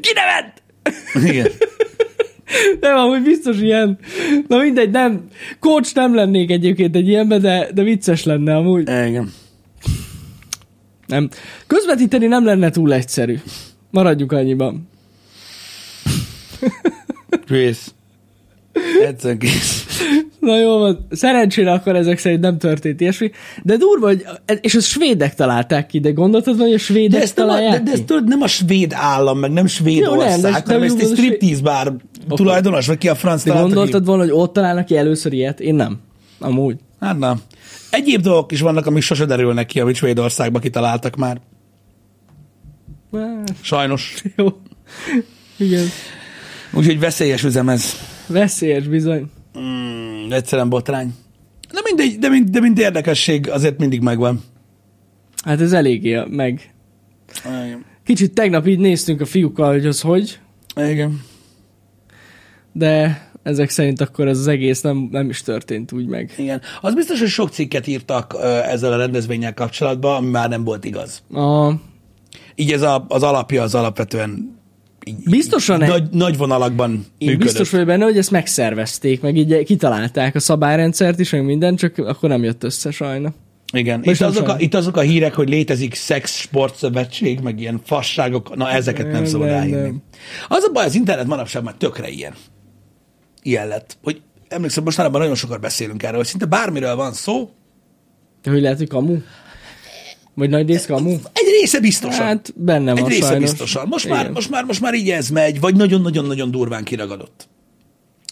Kinevet! Igen. Nem, amúgy biztos ilyen. Na mindegy, nem. Coach nem lennék egyébként egy ilyenbe, de, de vicces lenne amúgy. Igen. Nem. Közvetíteni nem lenne túl egyszerű. Maradjuk annyiban. Kész. Egyszerűen kész. Na jó van, szerencsére akkor ezek szerint nem történt ilyesmi, de durva, hogy, és a svédek találták ki, de gondoltad, hogy a svédek De ez, nem a, találják de, de ez ki? tudod, nem a svéd állam, meg nem svéd Jó, nem, hanem ezt egy striptease bár tulajdonos, vagy ki a franc De gondoltad volna, hogy ott találnak ki először ilyet? Én nem. Amúgy. Hát nem. Egyéb dolgok is vannak, amik sose derülnek ki, amit Svédországba kitaláltak már. Sajnos. jó. Igen. Úgyhogy veszélyes üzem ez. Veszélyes bizony. Mm, egyszerűen botrány. De mindegy, de mind, de mind érdekesség azért mindig megvan. Hát ez eléggé meg. Igen. Kicsit tegnap így néztünk a fiúkkal, hogy az hogy, Igen. de ezek szerint akkor ez az egész nem, nem is történt úgy meg. Igen. Az biztos, hogy sok cikket írtak ö, ezzel a rendezvényel kapcsolatban, ami már nem volt igaz. A, Így ez a, az alapja az alapvetően így, Biztosan így, nagy, nagy vonalakban Én működött. biztos vagyok benne, hogy ezt megszervezték, meg így kitalálták a szabályrendszert is, meg minden, csak akkor nem jött össze sajna. Igen, itt azok, a, itt azok a hírek, hogy létezik szex sportszövetség, meg ilyen fasságok, na ezeket nem, Nem, szabad nem. Az a baj, az internet manapság már tökre ilyen. Ilyen lett. Hogy emlékszem, mostanában nagyon sokat beszélünk erről, hogy szinte bármiről van szó, De hogy lehet, hogy kamu? Vagy nagy rész kamu? egy része biztosan. Hát benne egy van része sajnos. biztosan. Most már, most, már, most már így ez megy, vagy nagyon-nagyon-nagyon durván kiragadott.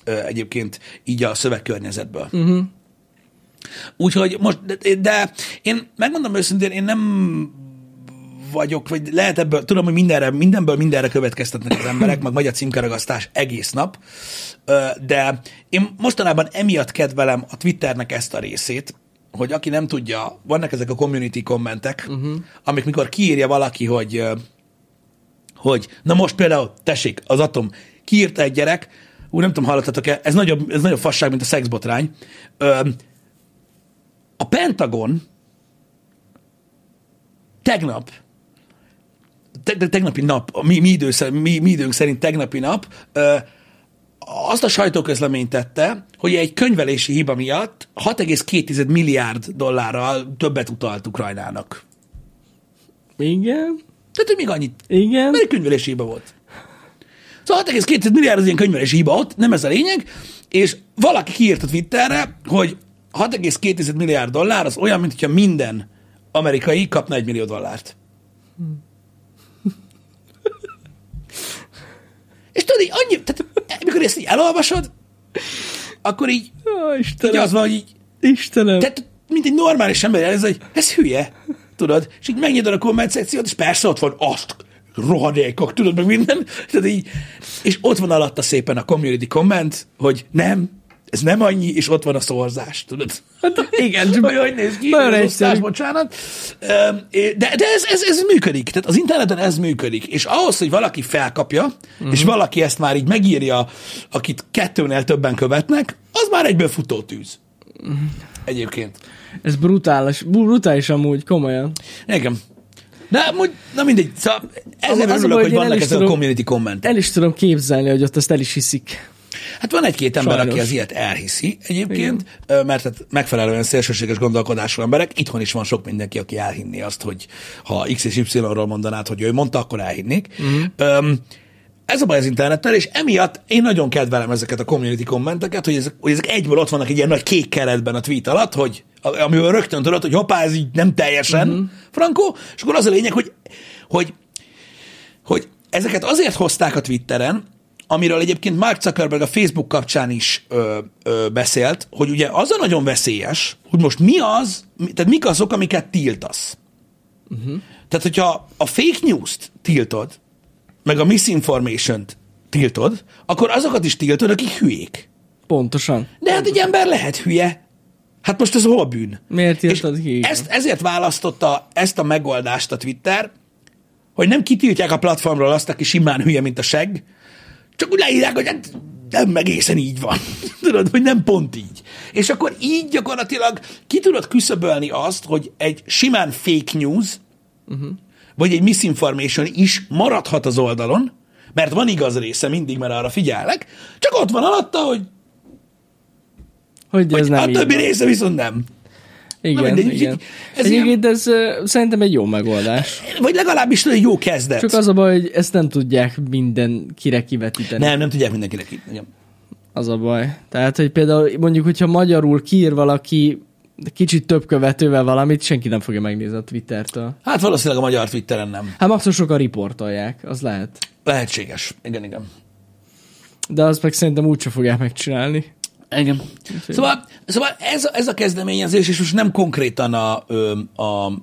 ö, egyébként így a szövegkörnyezetből. Uh-huh. Úgyhogy most, de, de én megmondom őszintén, én nem vagyok, vagy lehet ebből, tudom, hogy mindenre, mindenből mindenre következtetnek az emberek, meg magyar címkeragasztás egész nap, de én mostanában emiatt kedvelem a Twitternek ezt a részét, hogy aki nem tudja, vannak ezek a community kommentek, uh-huh. amik mikor kiírja valaki, hogy hogy, na most például, tessék, az Atom, kiírta egy gyerek, úgy nem tudom, hallottatok-e, ez nagyobb, ez nagyobb fasság, mint a szexbotrány. A Pentagon tegnap te, tegnapi nap, mi, mi, idő, mi, mi időnk szerint tegnapi nap, ö, azt a sajtóközleményt tette, hogy egy könyvelési hiba miatt 6,2 milliárd dollárral többet utalt Ukrajnának. Igen. Tehát, hogy még annyit. Igen. Mert egy könyvelési hiba volt. Szóval 6,2 milliárd az ilyen könyvelési hiba ott, nem ez a lényeg, és valaki kiírt a Twitterre, hogy 6,2 milliárd dollár az olyan, mint hogyha minden amerikai kapna egy millió dollárt. Hmm. Tudod, így annyi, tehát amikor ezt így elolvasod, akkor így, Ó, Istenem. így az van, hogy így, Istenem. tehát mint egy normális ember, ez, hogy ez hülye, tudod, és így megnyitod a komment szekciót, és persze ott van azt, rohadékok, tudod, meg minden, tehát így, és ott van alatta szépen a community comment, hogy nem, ez nem annyi, és ott van a szorzás, tudod? Hát igen, csak hogy néz ki, nagyon egyszerű. bocsánat. De, de ez, ez, ez működik, tehát az interneten ez működik, és ahhoz, hogy valaki felkapja, uh-huh. és valaki ezt már így megírja, akit kettőnél többen követnek, az már egyből futótűz. Egyébként. Ez brutális, brutális amúgy, komolyan. Igen. De amúgy, na mindegy, szóval ezért Az örülök, hogy hogy vannak ezek a community kommentek. El is tudom képzelni, hogy ott azt el is hiszik. Hát van egy-két ember, Sajnos. aki az ilyet elhiszi egyébként, ö, mert hát megfelelően szélsőséges gondolkodású emberek. Itthon is van sok mindenki, aki elhinni azt, hogy ha X és Y-ról mondanád, hogy ő mondta, akkor elhinnék. Uh-huh. Ez a baj az internettel, és emiatt én nagyon kedvelem ezeket a community kommenteket, hogy ezek, hogy ezek egyből ott vannak egy ilyen nagy kék keretben a tweet alatt, hogy amivel rögtön tudod, hogy hoppá, ez így nem teljesen uh-huh. frankó, és akkor az a lényeg, hogy, hogy, hogy ezeket azért hozták a Twitteren, amiről egyébként Mark Zuckerberg a Facebook kapcsán is ö, ö, beszélt, hogy ugye az a nagyon veszélyes, hogy most mi az, tehát mik azok, amiket tiltasz. Uh-huh. Tehát, hogyha a fake news-t tiltod, meg a misinformation-t tiltod, akkor azokat is tiltod, akik hülyék. Pontosan. De hát egy ember lehet hülye. Hát most ez hol a bűn? Miért És írtad ki? Ezt, ezért választotta ezt a megoldást a Twitter, hogy nem kitiltják a platformról azt, aki simán hülye, mint a seg, csak úgy leírják, hogy hát nem egészen így van. Tudod, hogy nem pont így. És akkor így gyakorlatilag ki tudod küszöbölni azt, hogy egy simán fake news, uh-huh. vagy egy misinformation is maradhat az oldalon, mert van igaz része mindig, mert arra figyelnek, csak ott van alatta, hogy, Hogy ez hogy nem a többi van. része viszont nem. Igen, mindegy, igen. ez Egyébként ez ö, szerintem egy jó megoldás. Vagy legalábbis egy jó kezdet. Csak az a baj, hogy ezt nem tudják mindenkire kivetíteni. Nem, nem tudják mindenkinek. Igen. Az a baj. Tehát, hogy például mondjuk, hogyha magyarul kiír valaki kicsit több követővel valamit, senki nem fogja megnézni a Twittertől. Hát valószínűleg a magyar Twitteren nem. Hát maximum sokan riportolják, az lehet. Lehetséges. Igen, igen. De azt meg szerintem úgyse fogják megcsinálni. Igen. Szóval, szóval ez, a- ez a kezdeményezés, és most nem konkrétan a, ö, a, m,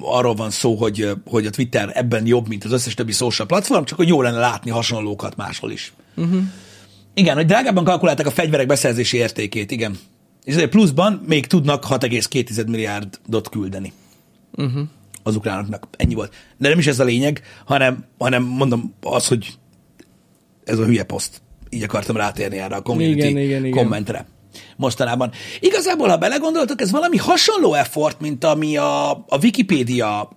arról van szó, hogy, hogy a Twitter ebben jobb, mint az összes többi social platform, csak hogy jó lenne látni hasonlókat máshol is. Uh-huh. Igen, hogy drágában kalkulálták a fegyverek beszerzési értékét, igen. És ezért pluszban még tudnak 6,2 milliárdot küldeni uh-huh. az ukránoknak. Ennyi volt. De nem is ez a lényeg, hanem, hanem mondom az, hogy ez a hülye poszt. Így akartam rátérni erre a community Igen, igen, igen. kommentre. Mostanában. Igazából, ha belegondoltok, ez valami hasonló effort, mint ami a, a Wikipédia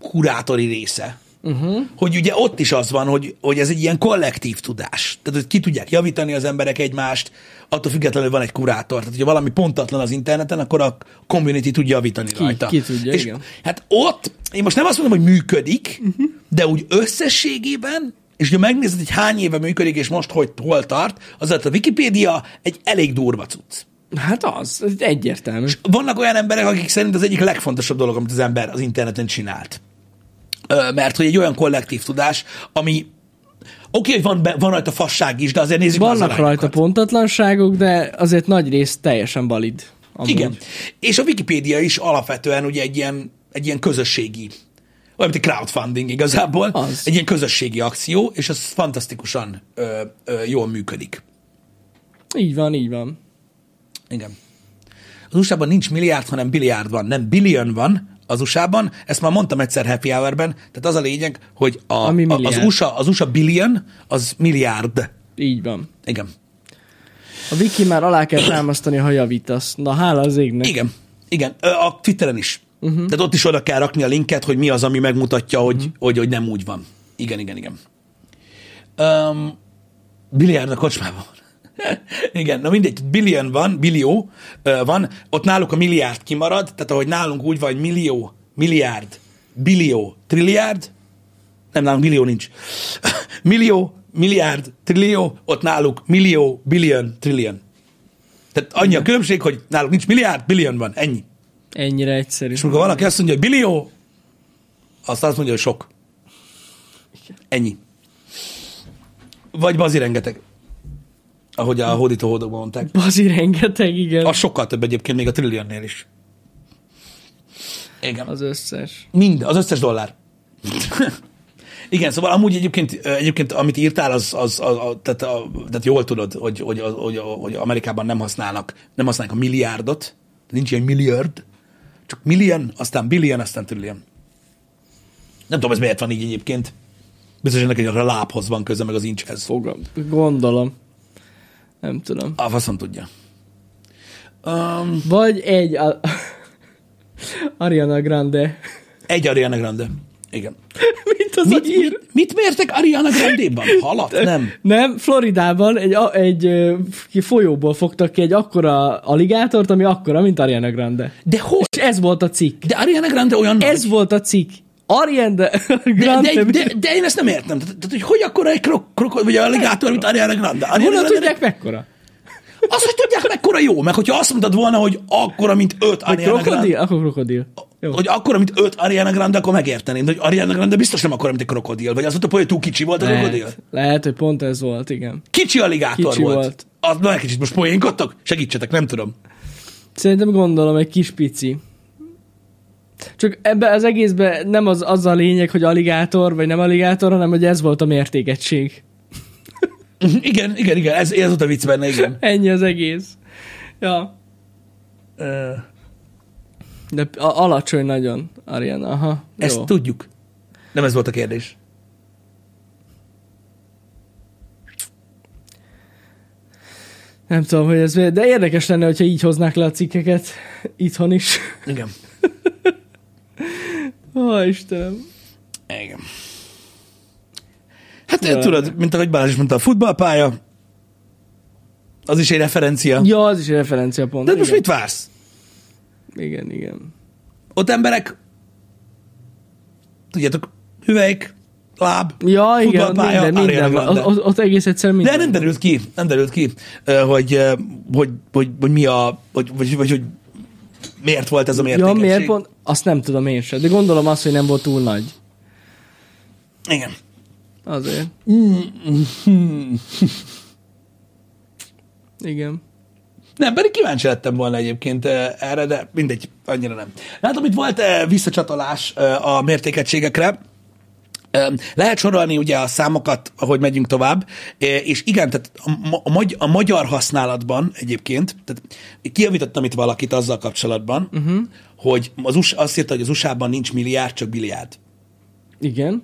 kurátori része. Uh-huh. Hogy ugye ott is az van, hogy, hogy ez egy ilyen kollektív tudás. Tehát, hogy ki tudják javítani az emberek egymást, attól függetlenül van egy kurátor. Tehát, hogyha valami pontatlan az interneten, akkor a community tudja javítani Ki- rajta. ki tudja, És igen. Hát ott, én most nem azt mondom, hogy működik, uh-huh. de úgy összességében, és ha megnézed, hogy hány éve működik, és most hogy hol tart, az a Wikipédia egy elég durva cucc. Hát az, ez egyértelmű. Vannak olyan emberek, akik szerint az egyik legfontosabb dolog, amit az ember az interneten csinált. Mert hogy egy olyan kollektív tudás, ami, Oké, hogy van, van rajta fasság is, de azért nézzük az Vannak arányokat. rajta pontatlanságok, de azért nagy rész teljesen valid. Amúgy. Igen. És a Wikipédia is alapvetően ugye egy ilyen, egy ilyen közösségi, olyan, mint egy crowdfunding igazából, Az. egy ilyen közösségi akció, és az fantasztikusan ö, ö, jól működik. Így van, így van. Igen. Az USA-ban nincs milliárd, hanem biliárd van. Nem billion van az USA-ban. Ezt már mondtam egyszer Happy Hour-ben. Tehát az a lényeg, hogy a, Ami a, az. USA, az USA billion, az milliárd. Így van. Igen. A wiki már alá kell támasztani, ha javítasz. Na, hála az égnek. Igen. Igen. A Twitteren is. Uh-huh. Tehát ott is oda kell rakni a linket, hogy mi az, ami megmutatja, hogy, uh-huh. hogy, hogy nem úgy van. Igen, igen, igen. Um, biliárd a kocsmában. Igen, na mindegy, billion van, billió van, ott náluk a milliárd kimarad, tehát ahogy nálunk úgy van, millió, milliárd, billió, trilliárd, nem, nálunk millió nincs. millió, milliárd, trillió, ott náluk millió, billion, trillion. Tehát annyi a különbség, hogy náluk nincs milliárd, billion van, ennyi. Ennyire egyszerű. És amikor valaki azt mondja, hogy billió, azt azt mondja, hogy sok. Ennyi. Vagy bazi rengeteg. Ahogy a hódító hódokban mondták. Bazi rengeteg, igen. Az sokkal több egyébként még a trillionnél is. Igen. Az összes. Mind, az összes dollár. Igen, szóval amúgy egyébként, egyébként amit írtál, az, az, az, az tehát, a, tehát jól tudod, hogy, hogy, hogy, hogy Amerikában nem használnak, nem használnak a milliárdot, nincs ilyen milliárd, csak million, aztán billion, aztán trillion. Nem tudom, ez miért van így egyébként. Biztos, hogy ennek a lábhoz van köze, meg az incshez. Fogam. Gondolom. Nem tudom. A faszom tudja. Um, Vagy egy a... Ariana Grande. egy Ariana Grande. Igen. Mint az Mit, a hír. mit, mit mértek Ariana Grande-ban? Halat? Nem. Nem, Floridában egy, egy ki folyóból fogtak ki egy akkora aligátort, ami akkora, mint Ariana Grande. De hol? És ez volt a cikk. De Ariana Grande olyan nagy. Ez volt a cikk. Ariana De, Grande. de, de, de, én ezt nem értem. Tehát, hogy hogy akkor egy krok, krok vagy alligátor, mint Ariana Grande? Ariana Honnan Grande tudják mekkora? Azt, hogy tudják, mekkora jó. Meg hogyha azt mondtad volna, hogy akkora, mint öt Ariana krokodil? Grande, Akkor krokodil. Jó. hogy akkora, mint öt Ariana Grande, akkor megérteném. De hogy Ariana Grande biztos nem akkora, mint egy krokodil. Vagy az ott a poén, túl kicsi volt a krokodil? Lehet, lehet, hogy pont ez volt, igen. Kicsi alligátor Kicsi volt. volt. Az, na, egy kicsit most poénkodtok? Segítsetek, nem tudom. Szerintem gondolom egy kis pici. Csak ebbe az egészben nem az, az a lényeg, hogy aligátor, vagy nem aligátor, hanem hogy ez volt a mértékegység. Igen, igen, igen, ez, ez ott a vicc benne, igen. Ennyi az egész. Ja. Ö, De a- alacsony nagyon, Ariana. Aha, Ezt jó. tudjuk. Nem ez volt a kérdés. Nem tudom, hogy ez miért, de érdekes lenne, hogyha így hoznák le a cikkeket itthon is. Igen. Ó, Istenem. Igen. Hát Ja. tudod, mint ahogy Balázs mondta, a futballpálya, az is egy referencia. Ja, az is egy referenciapont. De most igen. mit vársz? Igen, igen. Ott emberek, tudjátok, hüvelyk, láb, Ja, igen, futballpálya, minden, minden. Ott, ott, ott egész egyszerűen De minden. nem derült ki, nem derült ki, hogy, hogy, hogy, hogy mi a, hogy, vagy, vagy, hogy miért volt ez a Ja, mértékegység. miért pont? Azt nem tudom én sem, de gondolom azt, hogy nem volt túl nagy. Igen. Azért. Igen. Nem, pedig kíváncsi lettem volna egyébként eh, erre, de mindegy, annyira nem. Látom, itt volt eh, visszacsatolás eh, a mértékegységekre. Eh, Lehet sorolni ugye a számokat, ahogy megyünk tovább, és igen, tehát a, ma- a, magy- a magyar használatban egyébként, tehát kijavítottam itt valakit azzal kapcsolatban, uh-huh. hogy az USA, azt írta, hogy az USA-ban nincs milliárd, csak biliárd. Igen.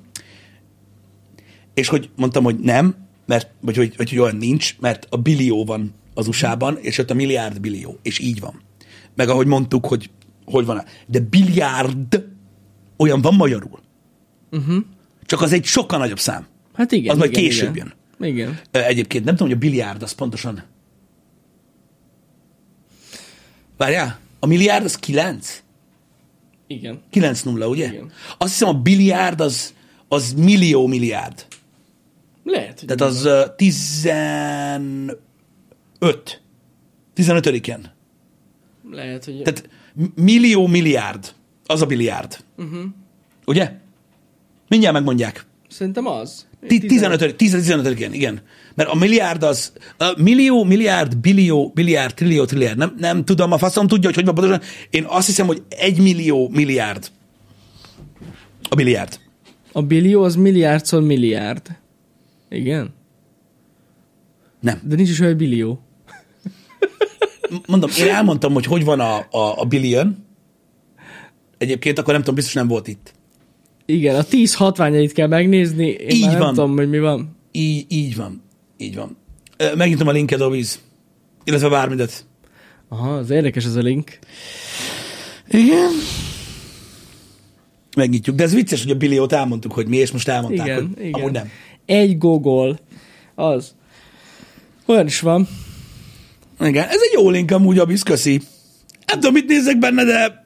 És hogy mondtam, hogy nem, mert, vagy hogy, hogy olyan nincs, mert a billió van az USA-ban, és ott a milliárd billió, és így van. Meg ahogy mondtuk, hogy hogy van. De biliárd olyan van magyarul. Uh-huh. Csak az egy sokkal nagyobb szám. Hát igen. Az majd igen, később igen. jön. Igen. Egyébként nem tudom, hogy a biliárd az pontosan... Várjál, a milliárd az 9? Igen. 9 nulla, ugye? Igen. Azt hiszem a biliárd az, az millió milliárd. Lehet, Tehát az uh, 15. 15-en. Lehet, hogy... Tehát millió milliárd. Az a biliárd. Uh-huh. Ugye? Mindjárt megmondják. Szerintem az. Ti- 15. 10-15. igen, igen. Mert a milliárd az a millió, milliárd, billió, milliárd, trillió, trilliárd. Nem, nem tudom, a faszom tudja, hogy hogy van pontosan. Én azt hiszem, hogy egy millió milliárd. A milliárd. A billió az milliárdszor milliárd. Igen? Nem. De nincs is olyan billió. Mondom, én elmondtam, hogy hogy van a, a, a billion. Egyébként akkor nem tudom, biztos nem volt itt. Igen, a 10 hatványait kell megnézni, én Így már nem van. tudom, hogy mi van. Így, így van. Így van. Megnyitom a linket, Oviz. Illetve bármidet. Aha, az érdekes ez a link. Igen. Megnyitjuk. De ez vicces, hogy a billiót elmondtuk, hogy mi, és most elmondták, Igen, hogy igen. amúgy nem. Egy gogol. Az. Olyan is van. Igen, ez egy jó link amúgy, Abisz, köszi. Nem tudom, mit nézek benne, de...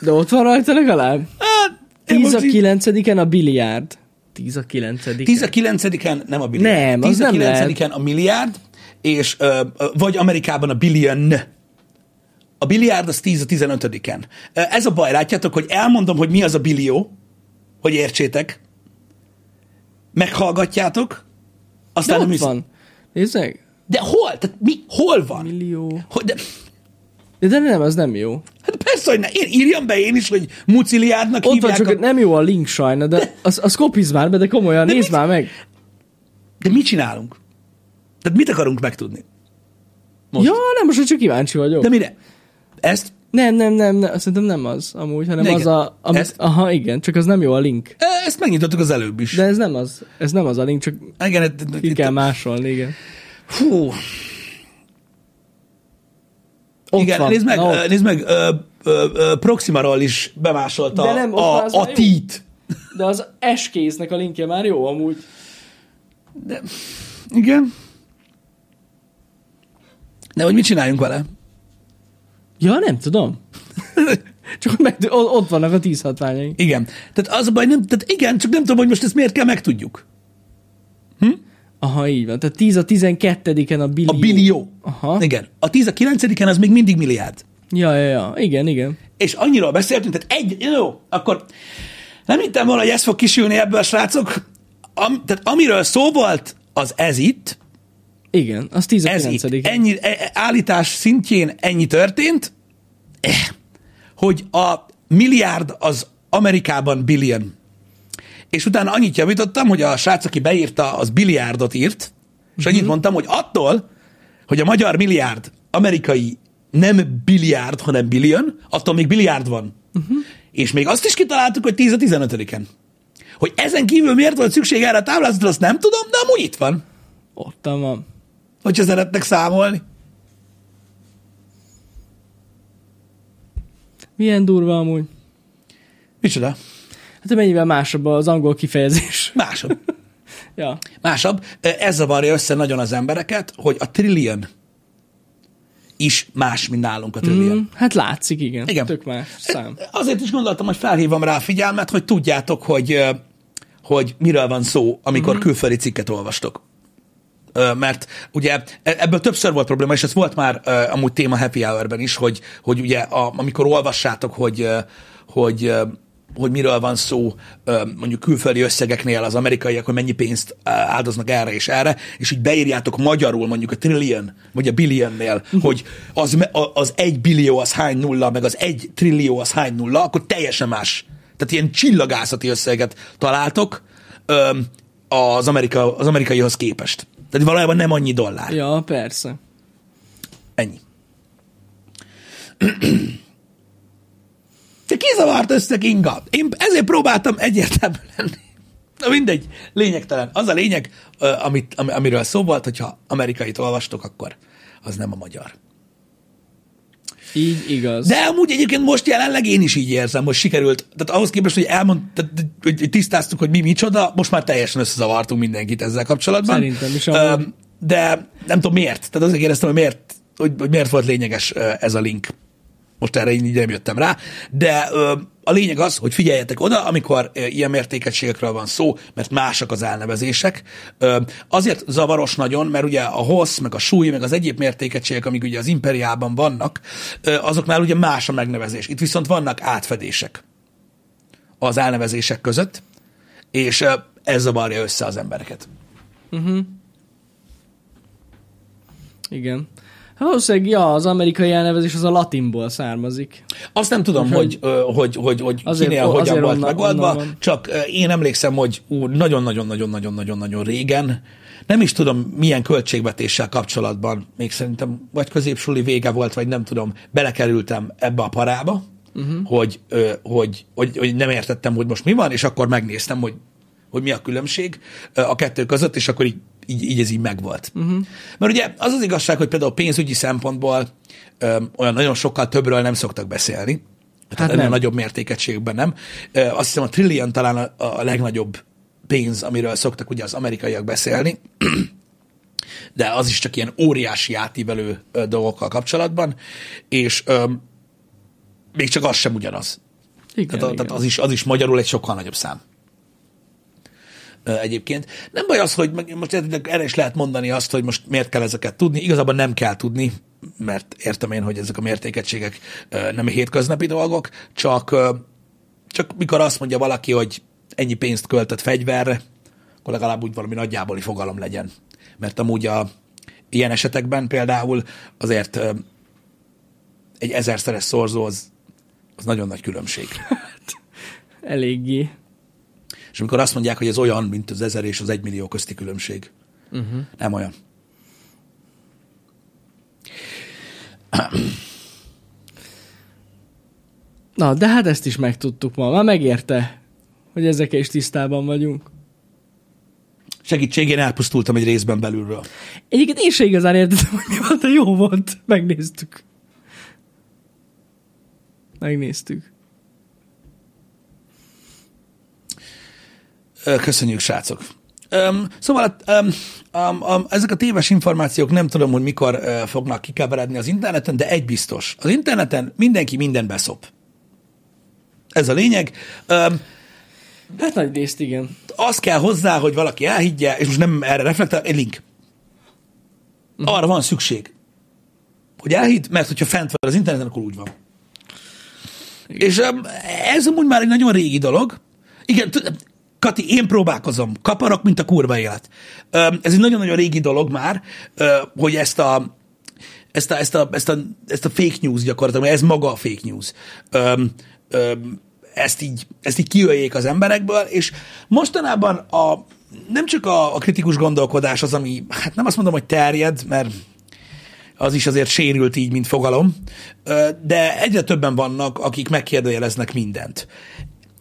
De ott van rajta legalább. Hát, én 10 a most így- 9 a biliárd. 10 a 9 10 a 9 nem a billiárd. Nem, az 10 a nem 9 a milliárd, és ö, ö, vagy Amerikában a billion. A billiárd az 10 a 15 Ez a baj, látjátok, hogy elmondom, hogy mi az a billió, hogy értsétek, meghallgatjátok, De aztán nem ott hisz- van. Nézd meg. De hol? Tehát mi? Hol van? Millió. Hogy, de, De, de nem, az nem jó. hát persze, hogy ne. Én írjam be én is, hogy muciliárdnak Ott van, hívják. csak a... nem jó a link sajna, de az, az kopizd már be, de komolyan, De nézd mit- már meg. De mit csinálunk? Tehát mit akarunk megtudni? Most. Ja, nem, most csak kíváncsi vagyok. De mire? Ezt? Nem, nem, nem, nem, szerintem nem az, amúgy, hanem De az igen. a... Amit, Ezt? aha, igen, csak az nem jó a link. Ö, Ezt megnyitottuk az előbb is. De ez nem az, ez nem az a link, csak Igen, itt- ki itt- kell másolni, igen. Fú, Ott igen, van. nézd meg, Na, ott. nézd meg, ö, ö, ö, Proximaról is bemásolta De nem, a, a tít. De az eskésznek a linkje már jó amúgy. De, igen. De hogy mit csináljunk vele? Ja, nem tudom. Csak meg, ott vannak a tíz hatványai. Igen. Tehát az a baj, nem, tehát igen, csak nem tudom, hogy most ezt miért kell megtudjuk. Aha, így van. Tehát 10 a 12-en a billió. A billió. Aha. Igen. A 10 a 9 az még mindig milliárd. Ja, ja, ja. Igen, igen. És annyiról beszéltünk, tehát egy, jó, akkor nem hittem volna, hogy ez fog kisülni ebből, srácok. Am, tehát amiről szó volt, az ez itt, Igen, az 10 a ez 9 itt. Ennyi, e- e- állítás szintjén ennyi történt, eh, hogy a milliárd az Amerikában billion. És utána annyit javítottam, hogy a srác, aki beírta, az billiárdot írt, és annyit mondtam, hogy attól, hogy a magyar milliárd amerikai nem billiárd, hanem billion, attól még billiárd van. Uh-huh. És még azt is kitaláltuk, hogy 10 a 15-en. Hogy ezen kívül miért volt szükség erre a táblázatra, azt nem tudom, de amúgy itt van, Ott van. hogyha szeretnek számolni. Milyen durva amúgy. Micsoda? Hát mennyivel másabb az angol kifejezés. Másabb. ja. Másabb. Ez zavarja össze nagyon az embereket, hogy a trillion is más, mint nálunk a trillion. Mm, hát látszik, igen. Igen. Tök más szám. Azért is gondoltam, hogy felhívom rá a figyelmet, hogy tudjátok, hogy, hogy miről van szó, amikor mm-hmm. külföldi cikket olvastok. Mert ugye e- ebből többször volt probléma, és ez volt már amúgy téma Happy Hour-ben is, hogy, hogy ugye a, amikor olvassátok, hogy, hogy, hogy miről van szó mondjuk külföldi összegeknél az amerikaiak, hogy mennyi pénzt áldoznak erre és erre, és így beírjátok magyarul mondjuk a trillion, vagy a billionnél, hogy az, az egy billió az hány nulla, meg az egy trillió az hány nulla, akkor teljesen más. Tehát ilyen csillagászati összeget találtok az, Amerika, az amerikaihoz képest. Tehát valójában nem annyi dollár. Ja, persze. Ennyi. Te kizavart összeg inga. Én ezért próbáltam egyértelmű lenni. Na mindegy, lényegtelen. Az a lényeg, amit, am, amiről szó volt, hogyha amerikait olvastok, akkor az nem a magyar. Így igaz. De amúgy egyébként most jelenleg én is így érzem, hogy sikerült. Tehát ahhoz képest, hogy elmond, tehát, hogy tisztáztuk, hogy mi micsoda, most már teljesen összezavartunk mindenkit ezzel kapcsolatban. Szerintem is, amúgy. De nem tudom miért. Tehát azért kérdeztem, hogy miért, hogy, hogy miért volt lényeges ez a link. Most erre én így nem jöttem rá. De ö, a lényeg az, hogy figyeljetek oda, amikor ilyen mértékegységekről van szó, mert másak az elnevezések. Azért zavaros nagyon, mert ugye a hossz, meg a súly, meg az egyéb mértékegységek, amik ugye az imperiában vannak, ö, azoknál ugye más a megnevezés. Itt viszont vannak átfedések az elnevezések között, és ez zavarja össze az embereket. Igen. Hát valószínűleg, ja, az amerikai elnevezés az a latinból származik. Azt nem tudom, hogy, hogy, hogy, hogy, hogy Azért- kinél hogyan azért volt onnan- megoldva, onnan csak én emlékszem, hogy ú, nagyon-nagyon-nagyon-nagyon-nagyon régen, nem is tudom milyen költségvetéssel kapcsolatban, még szerintem vagy középsuli vége volt, vagy nem tudom, belekerültem ebbe a parába, uh-huh. hogy, hogy, hogy, hogy nem értettem, hogy most mi van, és akkor megnéztem, hogy, hogy mi a különbség a kettő között, és akkor így, így, így ez így megvolt. Uh-huh. Mert ugye az az igazság, hogy például pénzügyi szempontból ö, olyan nagyon sokkal többről nem szoktak beszélni, tehát nem. nem. nagyobb mértékegységben nem. Ö, Azt hiszem a trillion talán a, a legnagyobb pénz, amiről szoktak ugye az amerikaiak beszélni, de az is csak ilyen óriási átívelő dolgokkal kapcsolatban, és ö, még csak az sem ugyanaz. Igen, Tehát, igen. tehát az, is, az is magyarul egy sokkal nagyobb szám. Egyébként. Nem baj az, hogy most erre is lehet mondani azt, hogy most miért kell ezeket tudni. Igazából nem kell tudni, mert értem én, hogy ezek a mértékegységek nem hétköznapi dolgok, csak, csak mikor azt mondja valaki, hogy ennyi pénzt költött fegyverre, akkor legalább úgy valami nagyjáboli fogalom legyen. Mert amúgy a ilyen esetekben például azért egy ezerszeres szorzó az, az nagyon nagy különbség. Eléggé. És amikor azt mondják, hogy ez olyan, mint az ezer és az egymillió közti különbség. Uh-huh. Nem olyan. Na, de hát ezt is megtudtuk ma. Már megérte, hogy ezekkel is tisztában vagyunk. Segítségén elpusztultam egy részben belülről. Egyébként én se igazán értettem, hogy mi volt, de jó volt. Megnéztük. Megnéztük. Köszönjük, srácok. Öm, szóval öm, öm, öm, ezek a téves információk nem tudom, hogy mikor ö, fognak kikeveredni az interneten, de egy biztos. Az interneten mindenki minden beszop. Ez a lényeg. Öm, Hát nagy részt, igen. az kell hozzá, hogy valaki elhiggye, és most nem erre reflektál, egy link. Arra van szükség. Hogy elhidd, mert hogyha fent van az interneten, akkor úgy van. És um, ez amúgy már egy nagyon régi dolog. Igen, t- Kati, én próbálkozom, kaparok, mint a kurva élet. Ez egy nagyon-nagyon régi dolog már, hogy ezt a, ezt a, ezt a, ezt a, ezt a fake news gyakorlatilag, ez maga a fake news. Um, ezt így, ezt így kiöljék az emberekből, és mostanában a, nem csak a, a kritikus gondolkodás az, ami, hát nem azt mondom, hogy terjed, mert az is azért sérült így, mint fogalom, de egyre többen vannak, akik megkérdőjeleznek mindent.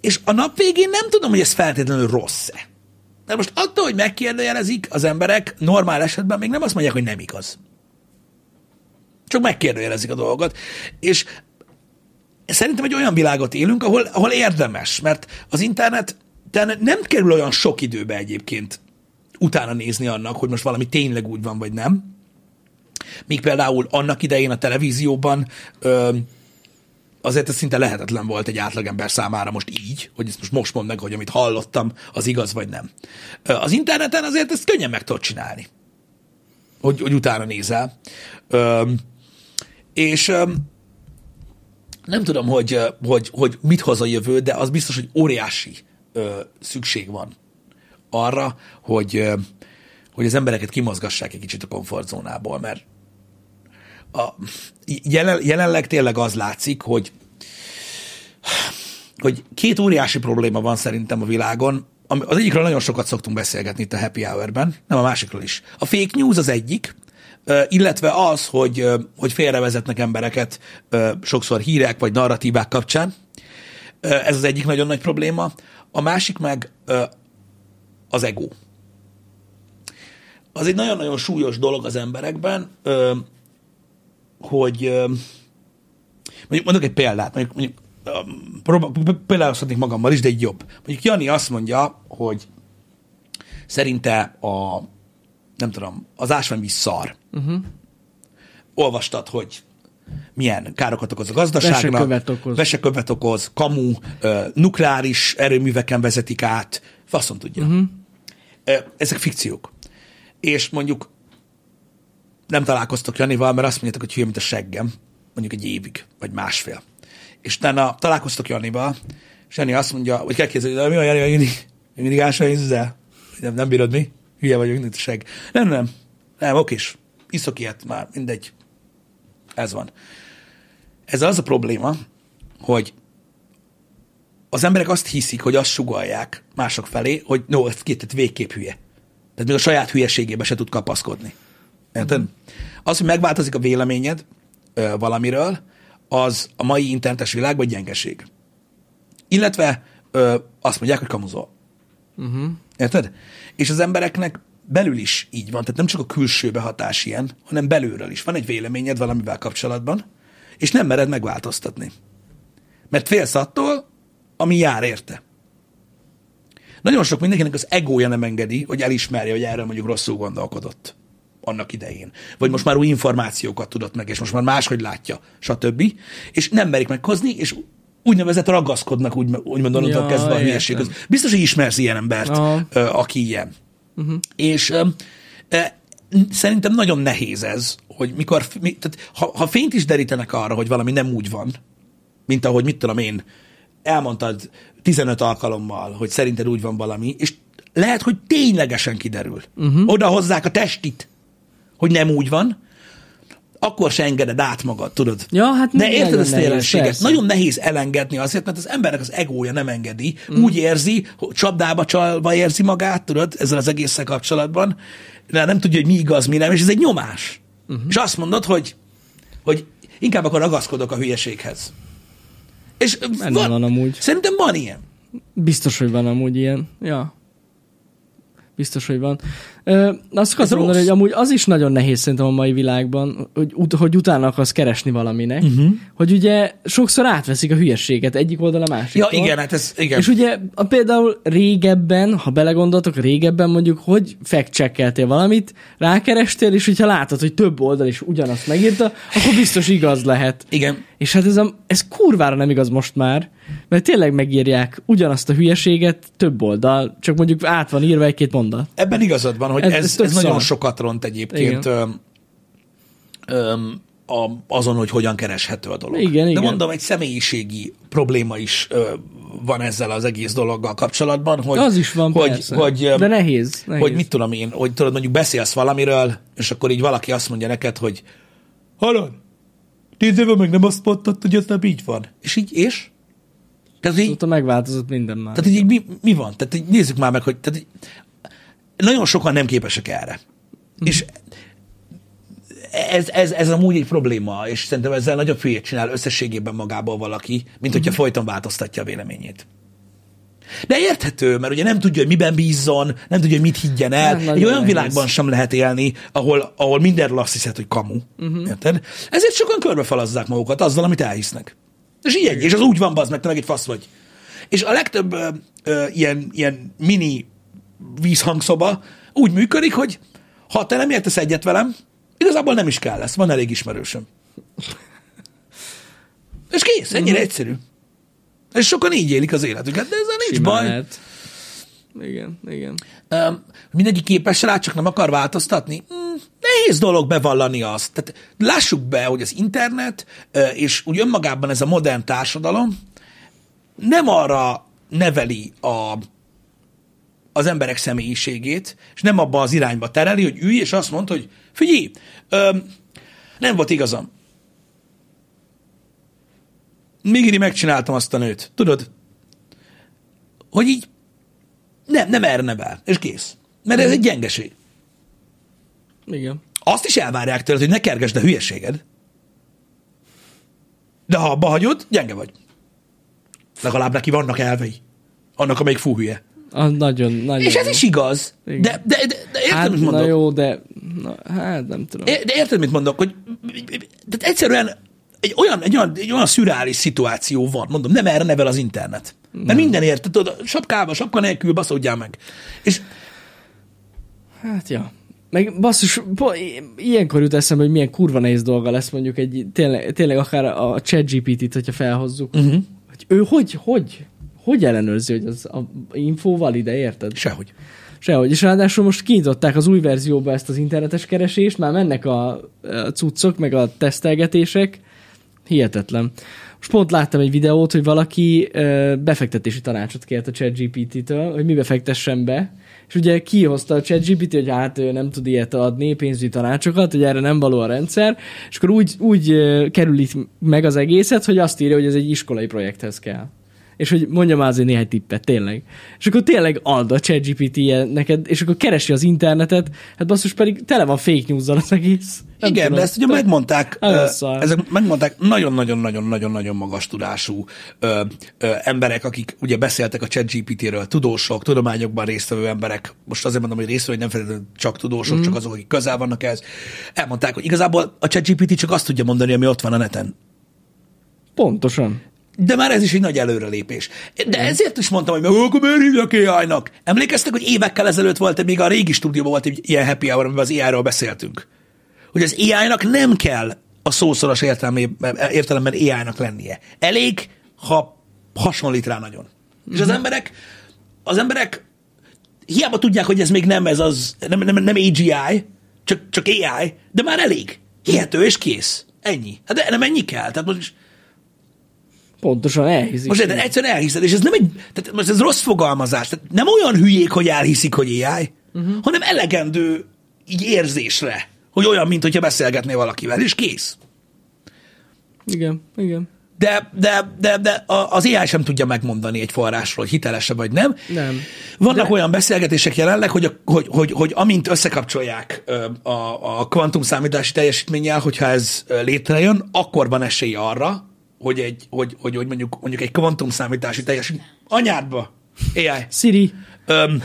És a nap végén nem tudom, hogy ez feltétlenül rossz-e. De most attól, hogy megkérdőjelezik az emberek, normál esetben még nem azt mondják, hogy nem igaz. Csak megkérdőjelezik a dolgot. És szerintem egy olyan világot élünk, ahol, ahol érdemes, mert az internet nem kerül olyan sok időbe egyébként utána nézni annak, hogy most valami tényleg úgy van, vagy nem. Míg például annak idején a televízióban ö, azért ez szinte lehetetlen volt egy átlagember számára most így, hogy ezt most most mondd meg, hogy amit hallottam, az igaz vagy nem. Az interneten azért ezt könnyen meg tudod csinálni, hogy, hogy utána nézel. Ö, és ö, nem tudom, hogy, hogy, hogy mit hoz a jövő, de az biztos, hogy óriási ö, szükség van arra, hogy, ö, hogy az embereket kimozgassák egy kicsit a komfortzónából, mert a, jelen, jelenleg tényleg az látszik, hogy hogy két óriási probléma van szerintem a világon. Az egyikről nagyon sokat szoktunk beszélgetni itt a Happy Hour-ben, nem a másikról is. A fake news az egyik, illetve az, hogy, hogy félrevezetnek embereket sokszor hírek vagy narratívák kapcsán. Ez az egyik nagyon nagy probléma. A másik meg az ego. Az egy nagyon-nagyon súlyos dolog az emberekben, hogy mondjuk mondok egy példát, mondjuk, mondjuk példálozhatnék magammal is, de egy jobb. Mondjuk Jani azt mondja, hogy szerinte a, nem tudom, az ásványvíz szar. Uh-huh. Olvastad, hogy milyen károkat okoz a gazdaságnak. Vesekövet okoz. Vesekövet okoz, kamu, nukleáris erőműveken vezetik át, faszon tudja. Uh-huh. Ezek fikciók. És mondjuk nem találkoztok Janival, mert azt mondjátok, hogy hülye, mint a seggem, mondjuk egy évig, vagy másfél. És utána találkoztok Janival, és Jani azt mondja, vagy kell kérdezni, hogy mi a Jani, Jani, Még mindig ásványvízzel? Nem, nem bírod mi? Hülye vagyok, mint a seg. Nem, nem. Nem, okés. Iszok ilyet már, mindegy. Ez van. Ez az a probléma, hogy az emberek azt hiszik, hogy azt sugalják mások felé, hogy no, ez két, tehát végképp hülye. Tehát még a saját hülyeségébe se tud kapaszkodni. Érted? Az, hogy megváltozik a véleményed ö, valamiről, az a mai internetes világban gyengeség. Illetve ö, azt mondják, hogy kamuzol. Uh-huh. Érted? És az embereknek belül is így van, tehát nem csak a külső behatás ilyen, hanem belülről is. Van egy véleményed valamivel kapcsolatban, és nem mered megváltoztatni. Mert félsz attól, ami jár érte. Nagyon sok mindenkinek az egója nem engedi, hogy elismerje, hogy erről mondjuk rosszul gondolkodott annak idején. Vagy most már új információkat tudott meg, és most már máshogy látja, stb. És nem merik meghozni, és úgynevezett ragaszkodnak, úgy, úgymond onnantól Ja, kezdve a hülyeséghez. Biztos, hogy ismersz ilyen embert, Aha. aki ilyen. Uh-huh. És ö, szerintem nagyon nehéz ez, hogy mikor, mi, tehát ha, ha fényt is derítenek arra, hogy valami nem úgy van, mint ahogy mit tudom én, elmondtad 15 alkalommal, hogy szerinted úgy van valami, és lehet, hogy ténylegesen kiderül. Uh-huh. Oda hozzák a testit, hogy nem úgy van, akkor se engeded át magad, tudod? Ja, hát De nagyon érted ezt a jelenséget? persze. Nagyon nehéz elengedni azért, mert az embernek az egója nem engedi. Mm. Úgy érzi, hogy csapdába csalva érzi magát, tudod, ezzel az egésszel kapcsolatban, de nem tudja, hogy mi igaz, mi nem, és ez egy nyomás. Uh-huh. És azt mondod, hogy, hogy inkább akkor ragaszkodok a hülyeséghez. És Benne van amúgy. Szerintem van ilyen. Biztos, hogy van amúgy ilyen. Ja. Biztos, hogy van. Ö, azt akartam mondani, hogy amúgy az is nagyon nehéz szerintem a mai világban, hogy, ut- hogy utána akarsz keresni valaminek, uh-huh. hogy ugye sokszor átveszik a hülyességet egyik oldal a másik. Ja, igen, hát ez, igen. És ugye a, például régebben, ha belegondoltok, régebben mondjuk, hogy fact valamit, rákerestél, és hogyha látod, hogy több oldal is ugyanazt megírta, akkor biztos igaz lehet. igen. És hát ez, a, ez kurvára nem igaz most már, mert tényleg megírják ugyanazt a hülyeséget több oldal, csak mondjuk át van írva egy-két mondat. Ebben igazad van, hogy Ez- ez, ez nagyon szar. sokat ront egyébként öm, öm, a, azon, hogy hogyan kereshető a dolog. Igen, De igen. mondom, egy személyiségi probléma is ö, van ezzel az egész dologgal kapcsolatban, hogy, Az is van, hogy, persze. hogy, öm, De nehéz. nehéz. hogy mit tudom én, hogy tudod, mondjuk beszélsz valamiről, és akkor így valaki azt mondja neked, hogy hallod, tíz éve meg nem azt mondtad, hogy ez nem így van. És így, és? Tehát így, Azóta megváltozott minden már. tehát így mi, mi van? Tehát így nézzük már meg, hogy tehát így, nagyon sokan nem képesek erre. Mm. És ez, ez, ez amúgy egy probléma, és szerintem ezzel nagyobb hülyét csinál összességében magából valaki, mint hogyha folyton változtatja a véleményét. De érthető, mert ugye nem tudja, hogy miben bízzon, nem tudja, hogy mit higgyen el. Nem, Egy olyan nehéz. világban sem lehet élni, ahol, ahol mindenről azt hiszed, hogy kamu. Uh-huh. Érted? Ezért sokan körbefalazzák magukat azzal, amit elhisznek. És így és az úgy van, bazd meg, te meg egy fasz vagy. És a legtöbb ö, ö, ilyen, ilyen mini vízhangszoba úgy működik, hogy ha te nem értesz egyet velem, igazából nem is kell lesz, van elég ismerősöm. És kész, ennyire Mhm. egyszerű. És sokan így élik az életüket, de ezzel nincs Simán baj. Lehet. Igen, igen. Um, mindenki képes rá, csak nem akar változtatni. Mm, nehéz dolog bevallani azt. Tehát lássuk be, hogy az internet és úgy önmagában ez a modern társadalom nem arra neveli a, az emberek személyiségét, és nem abba az irányba tereli, hogy ülj, és azt mondta, hogy figyelj, öm, nem volt igazam. Mégiri megcsináltam azt a nőt. Tudod? Hogy így nem, nem erre nevel, és kész. Mert ez egy gyengeség. Igen. Azt is elvárják tőled, hogy ne kergesd a hülyeséged. De ha abba hagyod, gyenge vagy. Legalább neki vannak elvei. Annak, amelyik fú hülye. A, nagyon, nagyon. És ez is igaz. Igen. De, de, de, de érted, Hát, mit na mondok? jó, de... Na, hát nem tudom. É- De érted, mit mondok? Hogy de egyszerűen egy olyan, egy, olyan, egy olyan szürális szituáció van, mondom, nem erre nevel az internet. Mert minden érted, tudod, sapkába, sapka nélkül baszódjál meg. És Hát ja. Meg basszus, ilyenkor jut eszembe, hogy milyen kurva nehéz dolga lesz mondjuk egy, tényleg, tényleg akár a chat GPT-t, hogyha felhozzuk. Uh-huh. Hogy ő hogy, hogy, hogy ellenőrzi, hogy az a info valide, érted? sehogy. Sehogy. És ráadásul most kinyitották az új verzióba ezt az internetes keresést, már mennek a, a cuccok, meg a tesztelgetések, Hihetetlen. Most pont láttam egy videót, hogy valaki befektetési tanácsot kért a ChatGPT-től, hogy mibe fektessen be, és ugye kihozta a ChatGPT, hogy hát ő nem tud ilyet adni, pénzügyi tanácsokat, hogy erre nem való a rendszer, és akkor úgy, úgy kerül itt meg az egészet, hogy azt írja, hogy ez egy iskolai projekthez kell. És hogy mondja már azért néhány tippet, tényleg. És akkor tényleg ad a ChatGPT neked, és akkor keresi az internetet, hát basszus pedig tele van fake news az egész. Nem Igen, tudom. de ezt ugye megmondták, Nagyon ö, szar. ezek megmondták nagyon-nagyon-nagyon-nagyon-nagyon magas tudású ö, ö, emberek, akik ugye beszéltek a ChatGPT-ről, tudósok, tudományokban résztvevő emberek, most azért mondom, hogy résztvevő, hogy nem feltétlenül csak tudósok, mm. csak azok, akik közel vannak ehhez, elmondták, hogy igazából a ChatGPT csak azt tudja mondani, ami ott van a neten. Pontosan. De már ez is egy nagy előrelépés. De ezért is mondtam, hogy meg akkor miért hívják AI-nak? Emlékeztek, hogy évekkel ezelőtt volt, még a régi stúdióban volt egy ilyen happy hour, amiben az AI-ról beszéltünk. Hogy az AI-nak nem kell a szószoros értelmében, értelemben AI-nak lennie. Elég, ha hasonlít rá nagyon. És az emberek, az emberek hiába tudják, hogy ez még nem ez az, nem, nem, nem AGI, csak, csak AI, de már elég. Hihető és kész. Ennyi. Hát de nem ennyi kell. Tehát most Pontosan elhiszik. most érted, egyszerűen elhiszed, és ez nem egy, tehát most ez rossz fogalmazás, tehát nem olyan hülyék, hogy elhiszik, hogy AI, uh-huh. hanem elegendő így érzésre, hogy olyan, mint hogyha beszélgetnél valakivel, és kész. Igen, igen. De, de, de, de az AI sem tudja megmondani egy forrásról, hogy hiteles vagy nem. Nem. Vannak de... olyan beszélgetések jelenleg, hogy, a, hogy, hogy, hogy amint összekapcsolják a, a kvantumszámítási teljesítménnyel, hogyha ez létrejön, akkor van esély arra, hogy, egy, hogy, hogy, hogy mondjuk, mondjuk egy kvantumszámítási teljesítmény... Anyádba! AI. Siri. Öm,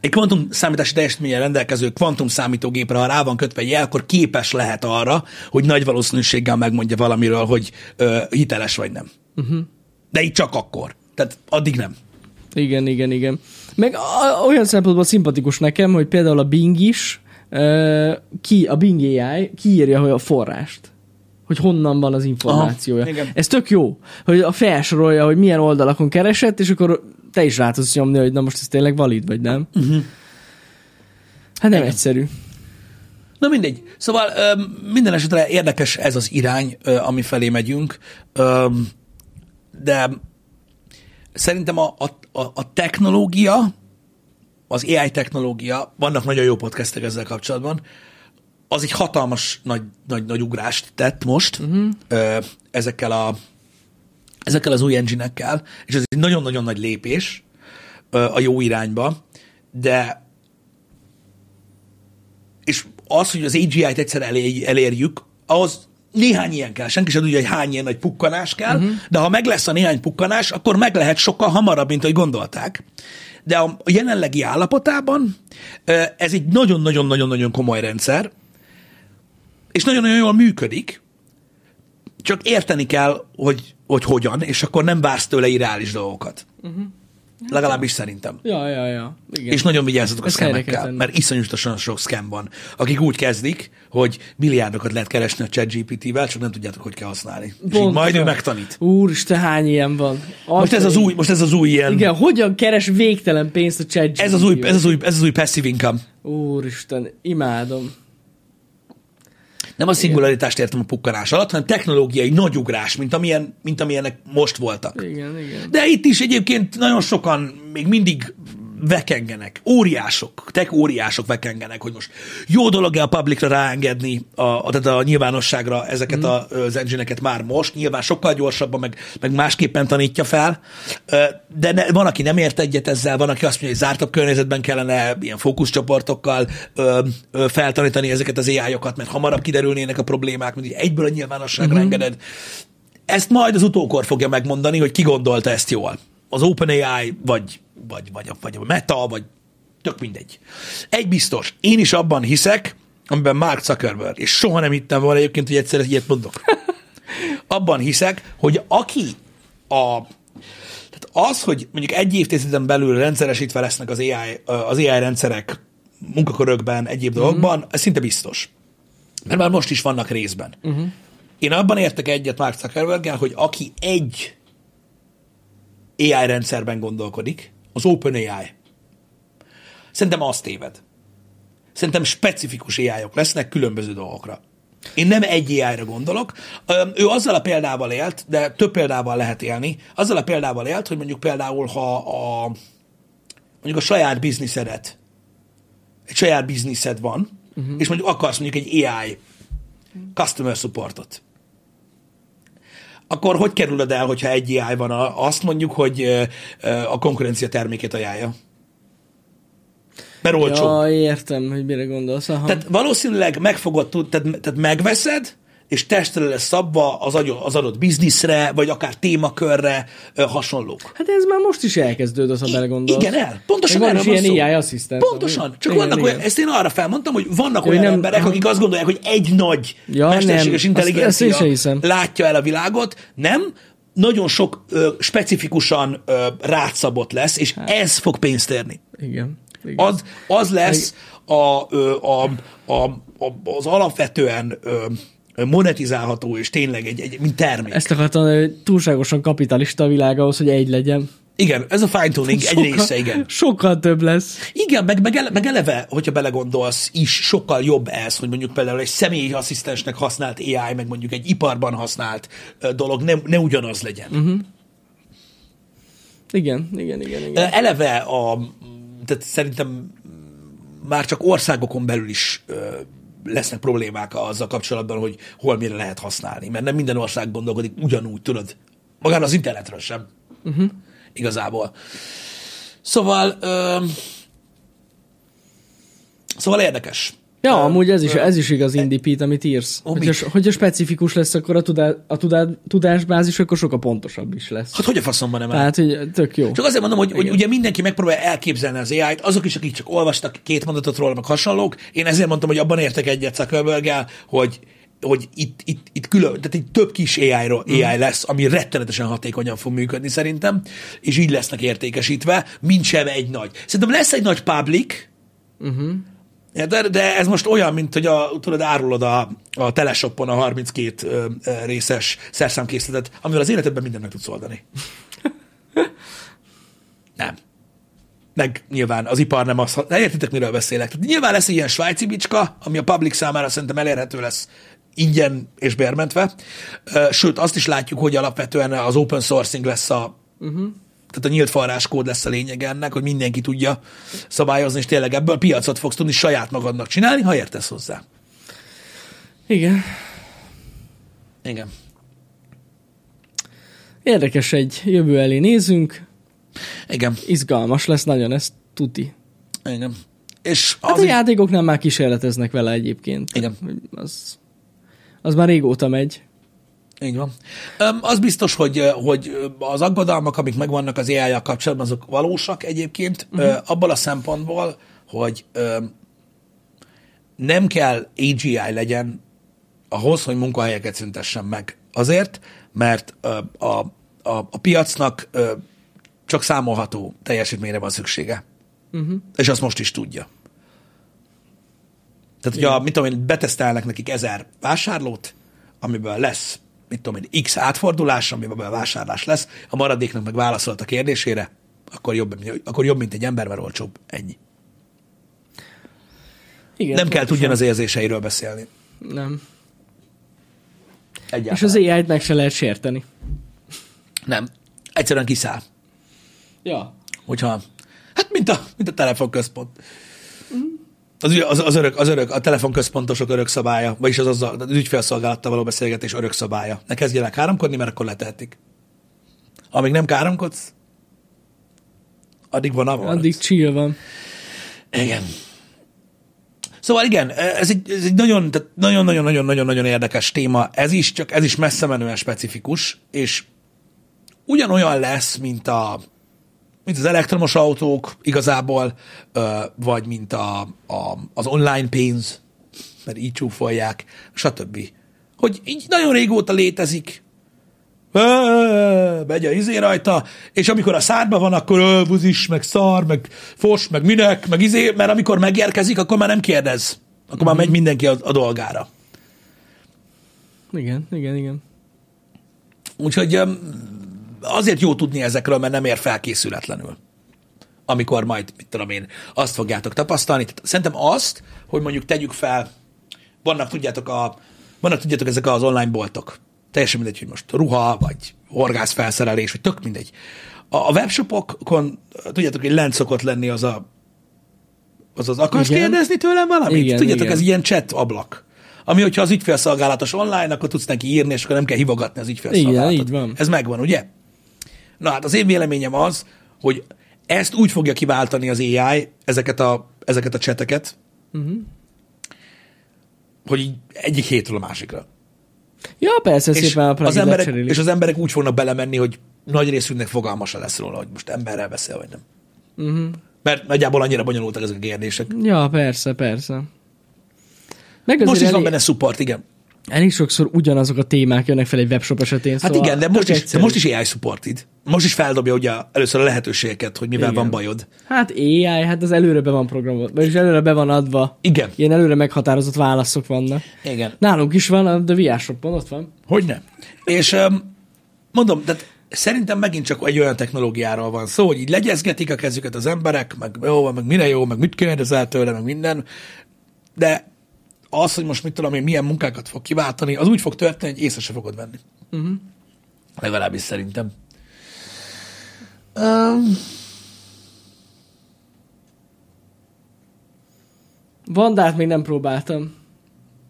egy kvantum számítási teljesítményen rendelkező kvantum számítógépre, ha rá van kötve egy jel, akkor képes lehet arra, hogy nagy valószínűséggel megmondja valamiről, hogy ö, hiteles vagy nem. Uh-huh. De így csak akkor. Tehát addig nem. Igen, igen, igen. Meg olyan szempontból szimpatikus nekem, hogy például a Bing is, uh, ki, a Bing AI kiírja hogy a forrást hogy honnan van az információja. Aha, igen. Ez tök jó, hogy a felsorolja, hogy milyen oldalakon keresett, és akkor te is rá tudsz nyomni, hogy na most ez tényleg valid, vagy nem. Uh-huh. Hát nem Igen. egyszerű. Na mindegy. Szóval ö, minden esetre érdekes ez az irány, ö, ami felé megyünk, ö, de szerintem a, a, a, a technológia, az AI technológia, vannak nagyon jó podcastek ezzel kapcsolatban, az egy hatalmas nagy, nagy, nagy ugrást tett most uh-huh. ezekkel, a, ezekkel az új engine és ez egy nagyon-nagyon nagy lépés a jó irányba, de és az, hogy az AGI-t egyszer elér, elérjük, ahhoz néhány ilyen kell. Senki sem tudja, hogy hány ilyen nagy pukkanás kell, uh-huh. de ha meg lesz a néhány pukkanás, akkor meg lehet sokkal hamarabb, mint ahogy gondolták. De a jelenlegi állapotában ez egy nagyon-nagyon-nagyon-nagyon komoly rendszer, és nagyon-nagyon jól működik, csak érteni kell, hogy, hogy hogyan, és akkor nem vársz tőle irreális dolgokat. Uh-huh. Legalábbis szerintem. Ja, ja, ja. Igen. És nagyon vigyázzatok a kell szkemekkel, tenni. mert iszonyatosan sok szkem van, akik úgy kezdik, hogy milliárdokat lehet keresni a ChatGPT-vel, csak nem tudjátok, hogy kell használni. És így majd ő megtanít. Úristen, hány ilyen van? Most ez az új, most ez az új ilyen, Igen, hogyan keres végtelen pénzt a chat ez az új, ez az új, ez az új passive income. Úristen, imádom. Nem a szingularitást értem a pukkanás alatt, hanem technológiai nagyugrás, mint, amilyen, mint amilyenek most voltak. Igen, igen. De itt is egyébként nagyon sokan még mindig vekengenek, óriások, tech óriások vekengenek, hogy most jó dolog-e a publicra ráengedni, a, a, tehát a nyilvánosságra ezeket mm. a, az engine már most, nyilván sokkal gyorsabban, meg, meg másképpen tanítja fel, de ne, van, aki nem ért egyet ezzel, van, aki azt mondja, hogy zártabb környezetben kellene ilyen fókuszcsoportokkal ö, ö, feltanítani ezeket az AI-okat, mert hamarabb kiderülnének a problémák, mint egyből a nyilvánosságra mm. engeded. Ezt majd az utókor fogja megmondani, hogy ki gondolta ezt jól. Az OpenAI, vagy, vagy, vagy, vagy a Meta, vagy tök mindegy. Egy biztos, én is abban hiszek, amiben Mark Zuckerberg, és soha nem hittem volna egyébként, hogy egyszer ilyet mondok. Abban hiszek, hogy aki a tehát az, hogy mondjuk egy évtizeden belül rendszeresítve lesznek az AI, az AI rendszerek munkakörökben, egyéb dolgokban, ez szinte biztos. Mert már most is vannak részben. Uh-huh. Én abban értek egyet Mark zuckerberg hogy aki egy AI rendszerben gondolkodik, az OpenAI, szerintem azt téved. Szerintem specifikus AI-ok lesznek különböző dolgokra. Én nem egy AI-ra gondolok. Ő azzal a példával élt, de több példával lehet élni. Azzal a példával élt, hogy mondjuk például, ha a, mondjuk a saját bizniszedet, egy saját bizniszed van, uh-huh. és mondjuk akarsz mondjuk egy AI customer supportot, akkor hogy kerülöd el, hogyha egy AI van? A- Azt mondjuk, hogy a konkurencia termékét ajánlja. Mert olcsó. Ja, értem, hogy mire gondolsz. Aha. Tehát valószínűleg meg fogod tud, tehát, tehát megveszed, és testre lesz szabva az, az adott bizniszre, vagy akár témakörre hasonlók. Hát ez már most is elkezdődött, ha belegondolsz. Igen, el. Pontosan erről is van ilyen szó. AI asszisztent. Pontosan. ami- Csak igen, vannak igen. olyan, ezt én arra felmondtam, hogy vannak olyan nem- emberek, akik azt gondolják, hogy egy nagy Ja, mesterséges nem. Azt- intelligencia sem hiszem. látja el a világot. Nem, nagyon sok ö, specifikusan ö, rátszabott lesz, és Hát. ez fog pénzt érni. Igen. igen. Az, az lesz a, ö, a, a, a, az alapvetően ö, monetizálható, és tényleg egy, egy mint termék. Ezt akartam, hogy túlságosan kapitalista a világ ahhoz, hogy egy legyen. Igen, ez a fine-tuning egy része, igen. Sokkal több lesz. Igen, meg, meg, ele, meg eleve, hogyha belegondolsz, is sokkal jobb ez, hogy mondjuk például egy személyi asszisztensnek használt AI, meg mondjuk egy iparban használt dolog ne, ne ugyanaz legyen. Uh-huh. Igen, igen, igen, igen. Eleve a, tehát szerintem már csak országokon belül is lesznek problémák azzal kapcsolatban, hogy hol mire lehet használni, mert nem minden ország gondolkodik ugyanúgy, tudod, magán az internetről sem. Uh-huh. Igazából. Szóval, ö, szóval érdekes. Ja, Ö, amúgy ez is, ez is igaz indipít, amit írsz. Ó, Hogyha, hogyha specifikus lesz, akkor a, tudá, a tudá, tudásbázis, akkor sokkal pontosabb is lesz. Hát hogy a faszomban nem áll? Tehát, hogy tök jó. Csak azért mondom, hogy, hogy ugye mindenki megpróbálja elképzelni az AI-t, azok is, akik csak olvastak két mondatot róla, meg hasonlók. Én ezért mondtam, hogy abban értek egyet zuckerberg hogy hogy itt, itt, itt külön, tehát itt több kis AI-ról, AI lesz, ami rettenetesen hatékonyan fog működni szerintem, és így lesznek értékesítve, mint sem egy nagy. Szerintem lesz egy nagy public, Uh-huh. De, de ez most olyan, mint hogy a, tudod, árulod a, a teleshoppon a 32 ö, ö, részes szerszámkészletet, amivel az életedben mindent meg tudsz oldani. Nem. Meg nyilván az ipar nem az, de értitek, miről beszélek. Tehát nyilván lesz ilyen svájci bicska, ami a public számára szerintem elérhető lesz ingyen és bérmentve. Sőt, azt is látjuk, hogy alapvetően az open sourcing lesz a, uh-huh. Tehát a nyílt forráskód lesz a lényeg ennek, hogy mindenki tudja szabályozni, és tényleg ebből piacot fogsz tudni saját magadnak csinálni, ha értesz hozzá. Igen. Igen. Érdekes egy jövő elé nézünk. Igen. Izgalmas lesz nagyon, ez tuti. Igen. És Hát az a is- játékoknál már kísérleteznek vele egyébként. Igen. Az, az már régóta megy. Így van. Az biztos, hogy, hogy az aggodalmak, amik megvannak az ai kapcsolatban, azok valósak egyébként, uh-huh. abban a szempontból, hogy nem kell AGI legyen ahhoz, hogy munkahelyeket szüntessen meg. Azért, mert a, a, a piacnak csak számolható teljesítményre van szüksége. Uh-huh. És azt most is tudja. Tehát, hogyha, mit tudom én, betesztelnek nekik ezer vásárlót, amiből lesz, mit tudom én, x átfordulás, amiből vásárlás lesz, a maradéknak meg válaszolt a kérdésére, akkor jobb, akkor jobb, mint egy ember, mert olcsóbb. Ennyi. Igen, Nem kell tudjon az érzéseiről beszélni. Nem. Egyáltalán. És az AI-t meg se lehet sérteni. Nem. Egyszerűen kiszáll. Ja. Hogyha, hát mint a, mint a telefonközpont. Az, az, az, örök, az örök, a telefonközpontosok örök szabálya, vagyis az, az, az ügyfélszolgálattal való beszélgetés örök szabálya. Ne kezdjenek káromkodni, mert akkor letehetik. Amíg nem káromkodsz, addig van avval. Addig chill van. Igen. Szóval igen, ez egy, ez egy nagyon, tehát nagyon-nagyon-nagyon-nagyon érdekes téma. Ez is, csak ez is messze menően specifikus, és ugyanolyan lesz, mint a mint az elektromos autók igazából, vagy mint a, a, az online pénz, mert így csúfolják, stb. Hogy így nagyon régóta létezik, megy a izé rajta, és amikor a szádba van, akkor buzis, meg szar, meg fos, meg minek, meg izé, mert amikor megérkezik, akkor már nem kérdez. Akkor már megy mindenki a, a dolgára. Igen, igen, igen. Úgyhogy azért jó tudni ezekről, mert nem ér felkészületlenül. Amikor majd, mit tudom én, azt fogjátok tapasztalni. Tehát szerintem azt, hogy mondjuk tegyük fel, vannak, tudjátok, a, vannak, tudjátok, ezek az online boltok. Teljesen mindegy, hogy most ruha, vagy horgászfelszerelés, vagy tök mindegy. A, a webshopokon, tudjátok, hogy lent szokott lenni az a az az akarsz Igen. kérdezni tőlem valamit? Igen, Tudjátok, igen. ez ilyen chat ablak. Ami, hogyha az ügyfélszolgálatos online, akkor tudsz neki írni, és akkor nem kell hívogatni az ügyfélszolgálatot. Igen, így van. Ez megvan, ugye? Na hát az én véleményem az, hogy ezt úgy fogja kiváltani az AI, ezeket a, ezeket a cseteket, uh-huh. hogy így egyik hétről a másikra. Ja, persze, És szépen a az, emberek, lecserélik. és az emberek úgy fognak belemenni, hogy nagy részünknek fogalma se lesz róla, hogy most emberrel beszél, vagy nem. Uh-huh. Mert nagyjából annyira bonyolultak ezek a kérdések. Ja, persze, persze. Meg Most is van elég, benne support, igen. Elég sokszor ugyanazok a témák jönnek fel egy webshop esetén. Hát szóval igen, de most is, de most is AI supported. Most is feldobja ugye először a lehetőségeket, hogy mivel Igen. van bajod. Hát AI, hát az előre be van programolva, vagyis előre be van adva. Igen. Ilyen előre meghatározott válaszok vannak. Igen. Nálunk is van, a The VR Shopon ott van. Hogyne. És um, mondom, tehát szerintem megint csak egy olyan technológiáról van szó, hogy így legyezgetik a kezüket az emberek, meg jó meg mire jó, meg mit kérdezel tőle, meg minden, de az, hogy most mit tudom én, milyen munkákat fog kiváltani, az úgy fog történni, hogy észre se fogod venni. Uh-huh. Legalábbis szerintem. Um, Vandát még nem próbáltam.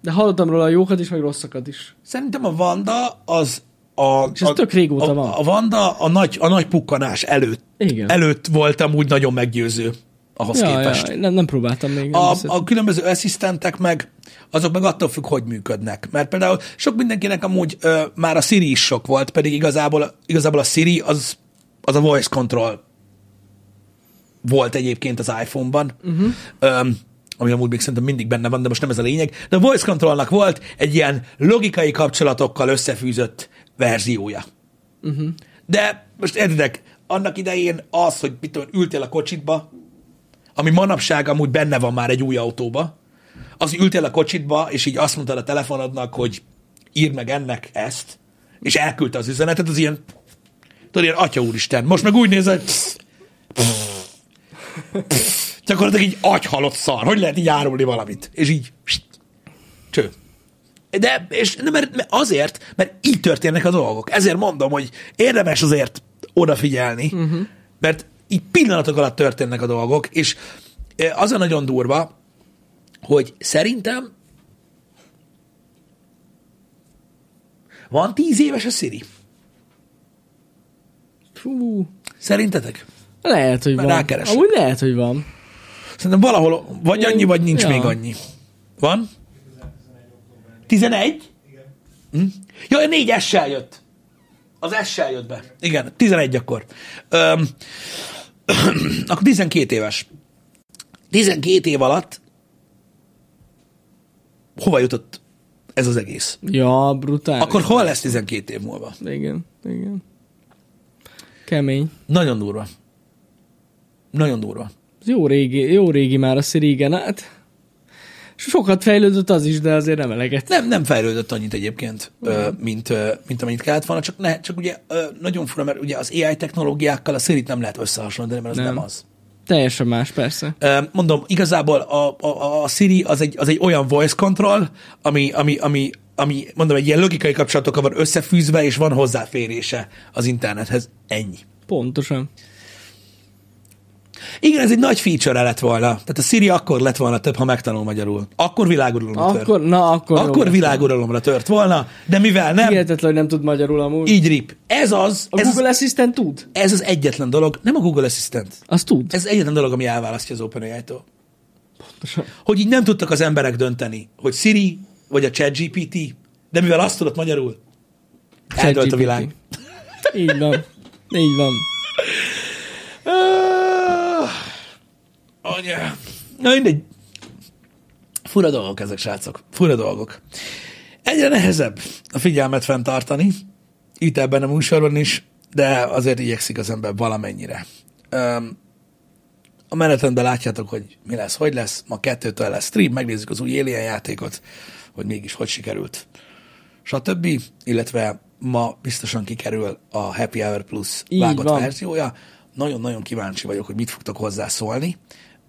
De hallottam róla a jókat is, meg rosszakat is. Szerintem a Vanda az a, És ez a, tök régóta a, van. A Vanda a nagy, a nagy pukkanás előtt, Igen. előtt voltam úgy nagyon meggyőző ahhoz Ja, képest. ja, nem, nem próbáltam még. Nem A, a különböző asszisztentek meg, azok meg attól függ, hogy működnek. Mert például sok mindenkinek amúgy ö, már a Siri is sok volt, pedig igazából, igazából a Siri az, az a voice control volt egyébként az iPhone-ban, uh-huh. Öm, ami amúgy még szerintem mindig benne van, de most nem ez a lényeg. De a voice controlnak volt egy ilyen logikai kapcsolatokkal összefűzött verziója. Uh-huh. De most értitek, annak idején az, hogy mit tudom, ültél a kocsitba, ami manapság amúgy benne van már egy új autóba, az, ültél a kocsitba, és így azt mondtad a telefonodnak, hogy írd meg ennek ezt, és elküldte az üzenetet, az ilyen, tudod, ilyen atya úristen. Most meg úgy néz, hogy psz, psz, psz, gyakorlatilag így agyhalott szar. Hogy lehet így árulni valamit? És így, pst, cső. De, és de mert, mert azért, mert így történnek a dolgok. Ezért mondom, hogy érdemes azért odafigyelni, uh-huh. mert így pillanatok alatt történnek a dolgok, és eh, az a nagyon durva, hogy szerintem van tíz éves a Siri. Fú, Szerintetek? lehet, hogy van. Rákeresek. Amúgy lehet, hogy van. Szerintem valahol vagy annyi, vagy nincs Ja. még annyi. Van? 11? Hm? Jó, a 4 S-sel jött. Az S-sel jött be. Igen, 11 akkor. Öm, akkor 12 éves. 12 év alatt hova jutott ez az egész? Ja, brutális. Akkor hol lesz 12 év múlva? Igen, igen. Kemény. Nagyon durva. Nagyon durva. Jó régi, jó régi már a Siri, igen. Hát sokat fejlődött az is, de azért nem eleget. Nem, nem fejlődött annyit egyébként, ö, mint, mint amennyit kellett volna, csak, ne, csak ugye nagyon fura, mert ugye az AI technológiákkal a Siri-t nem lehet összehasonlítani, mert az nem, Nem. az. Teljesen más, persze. Mondom, igazából a, a, a Siri az egy, az egy olyan voice control, ami, ami, ami, ami, mondom, egy ilyen logikai kapcsolatokkal van összefűzve, és van hozzáférése az internethez. Ennyi. Pontosan. Igen, ez egy nagy feature lett volna. Tehát a Siri akkor lett volna több, ha megtanul magyarul. Akkor világuralomra tört. Akkor, na, akkor, Akkor világuralomra tört volna, de mivel nem, Hihetetlen, hogy nem tud magyarul amúgy. így rip. Ez az, a ez, Google az, Assistant tud? ez az egyetlen dolog, nem a Google Assistant. Az tud. Ez egyetlen dolog, ami elválasztja az OpenAI-tól. Pontosan. Hogy így nem tudtak az emberek dönteni, hogy Siri vagy a ChatGPT, de mivel azt tudott magyarul, eldölt a világ. Így van. Így van. Anya. Na mindegy. Fura dolgok ezek, srácok. Fura dolgok. Egyre nehezebb a figyelmet fenntartani, itt ebben a műsorban is, de azért igyekszik az ember valamennyire. Öm, a menetrendben látjátok, hogy mi lesz, hogy lesz. Ma kettőtől lesz stream, megnézzük az új Alien játékot, hogy mégis hogy sikerült. Stb. Illetve ma biztosan kikerül a Happy Hour Plus Így vágott van. verziója. Nagyon-nagyon kíváncsi vagyok, hogy mit fogtok hozzá szólni.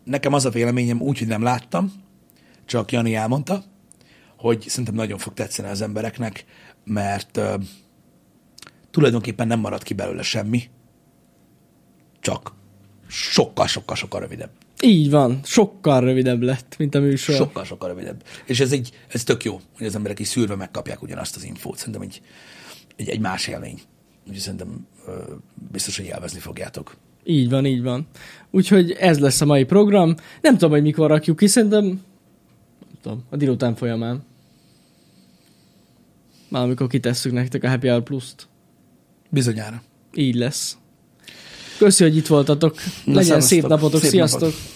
Nekem az a véleményem úgy, hogy nem láttam, csak Jani elmondta, hogy szerintem nagyon fog tetszeni az embereknek, mert uh, tulajdonképpen nem marad ki belőle semmi, csak sokkal-sokkal-sokkal rövidebb. Így van, sokkal rövidebb lett, mint a műsor. Sokkal-sokkal rövidebb. És ez, egy, ez tök jó, hogy az emberek is szűrve megkapják ugyanazt az infót. Szerintem egy, egy, egy más élmény. Úgyhogy szerintem ö, biztos, hogy élvezni fogjátok. Így van, így van. Úgyhogy ez lesz a mai program. Nem tudom, hogy mikor rakjuk ki, szerintem nem tudom, a délután folyamán. Már amikor kitesszük nektek a Happy Hour Plus-t. Bizonyára. Így lesz. Köszi, hogy itt voltatok. Legyen szép napotok. Szép Sziasztok. napot.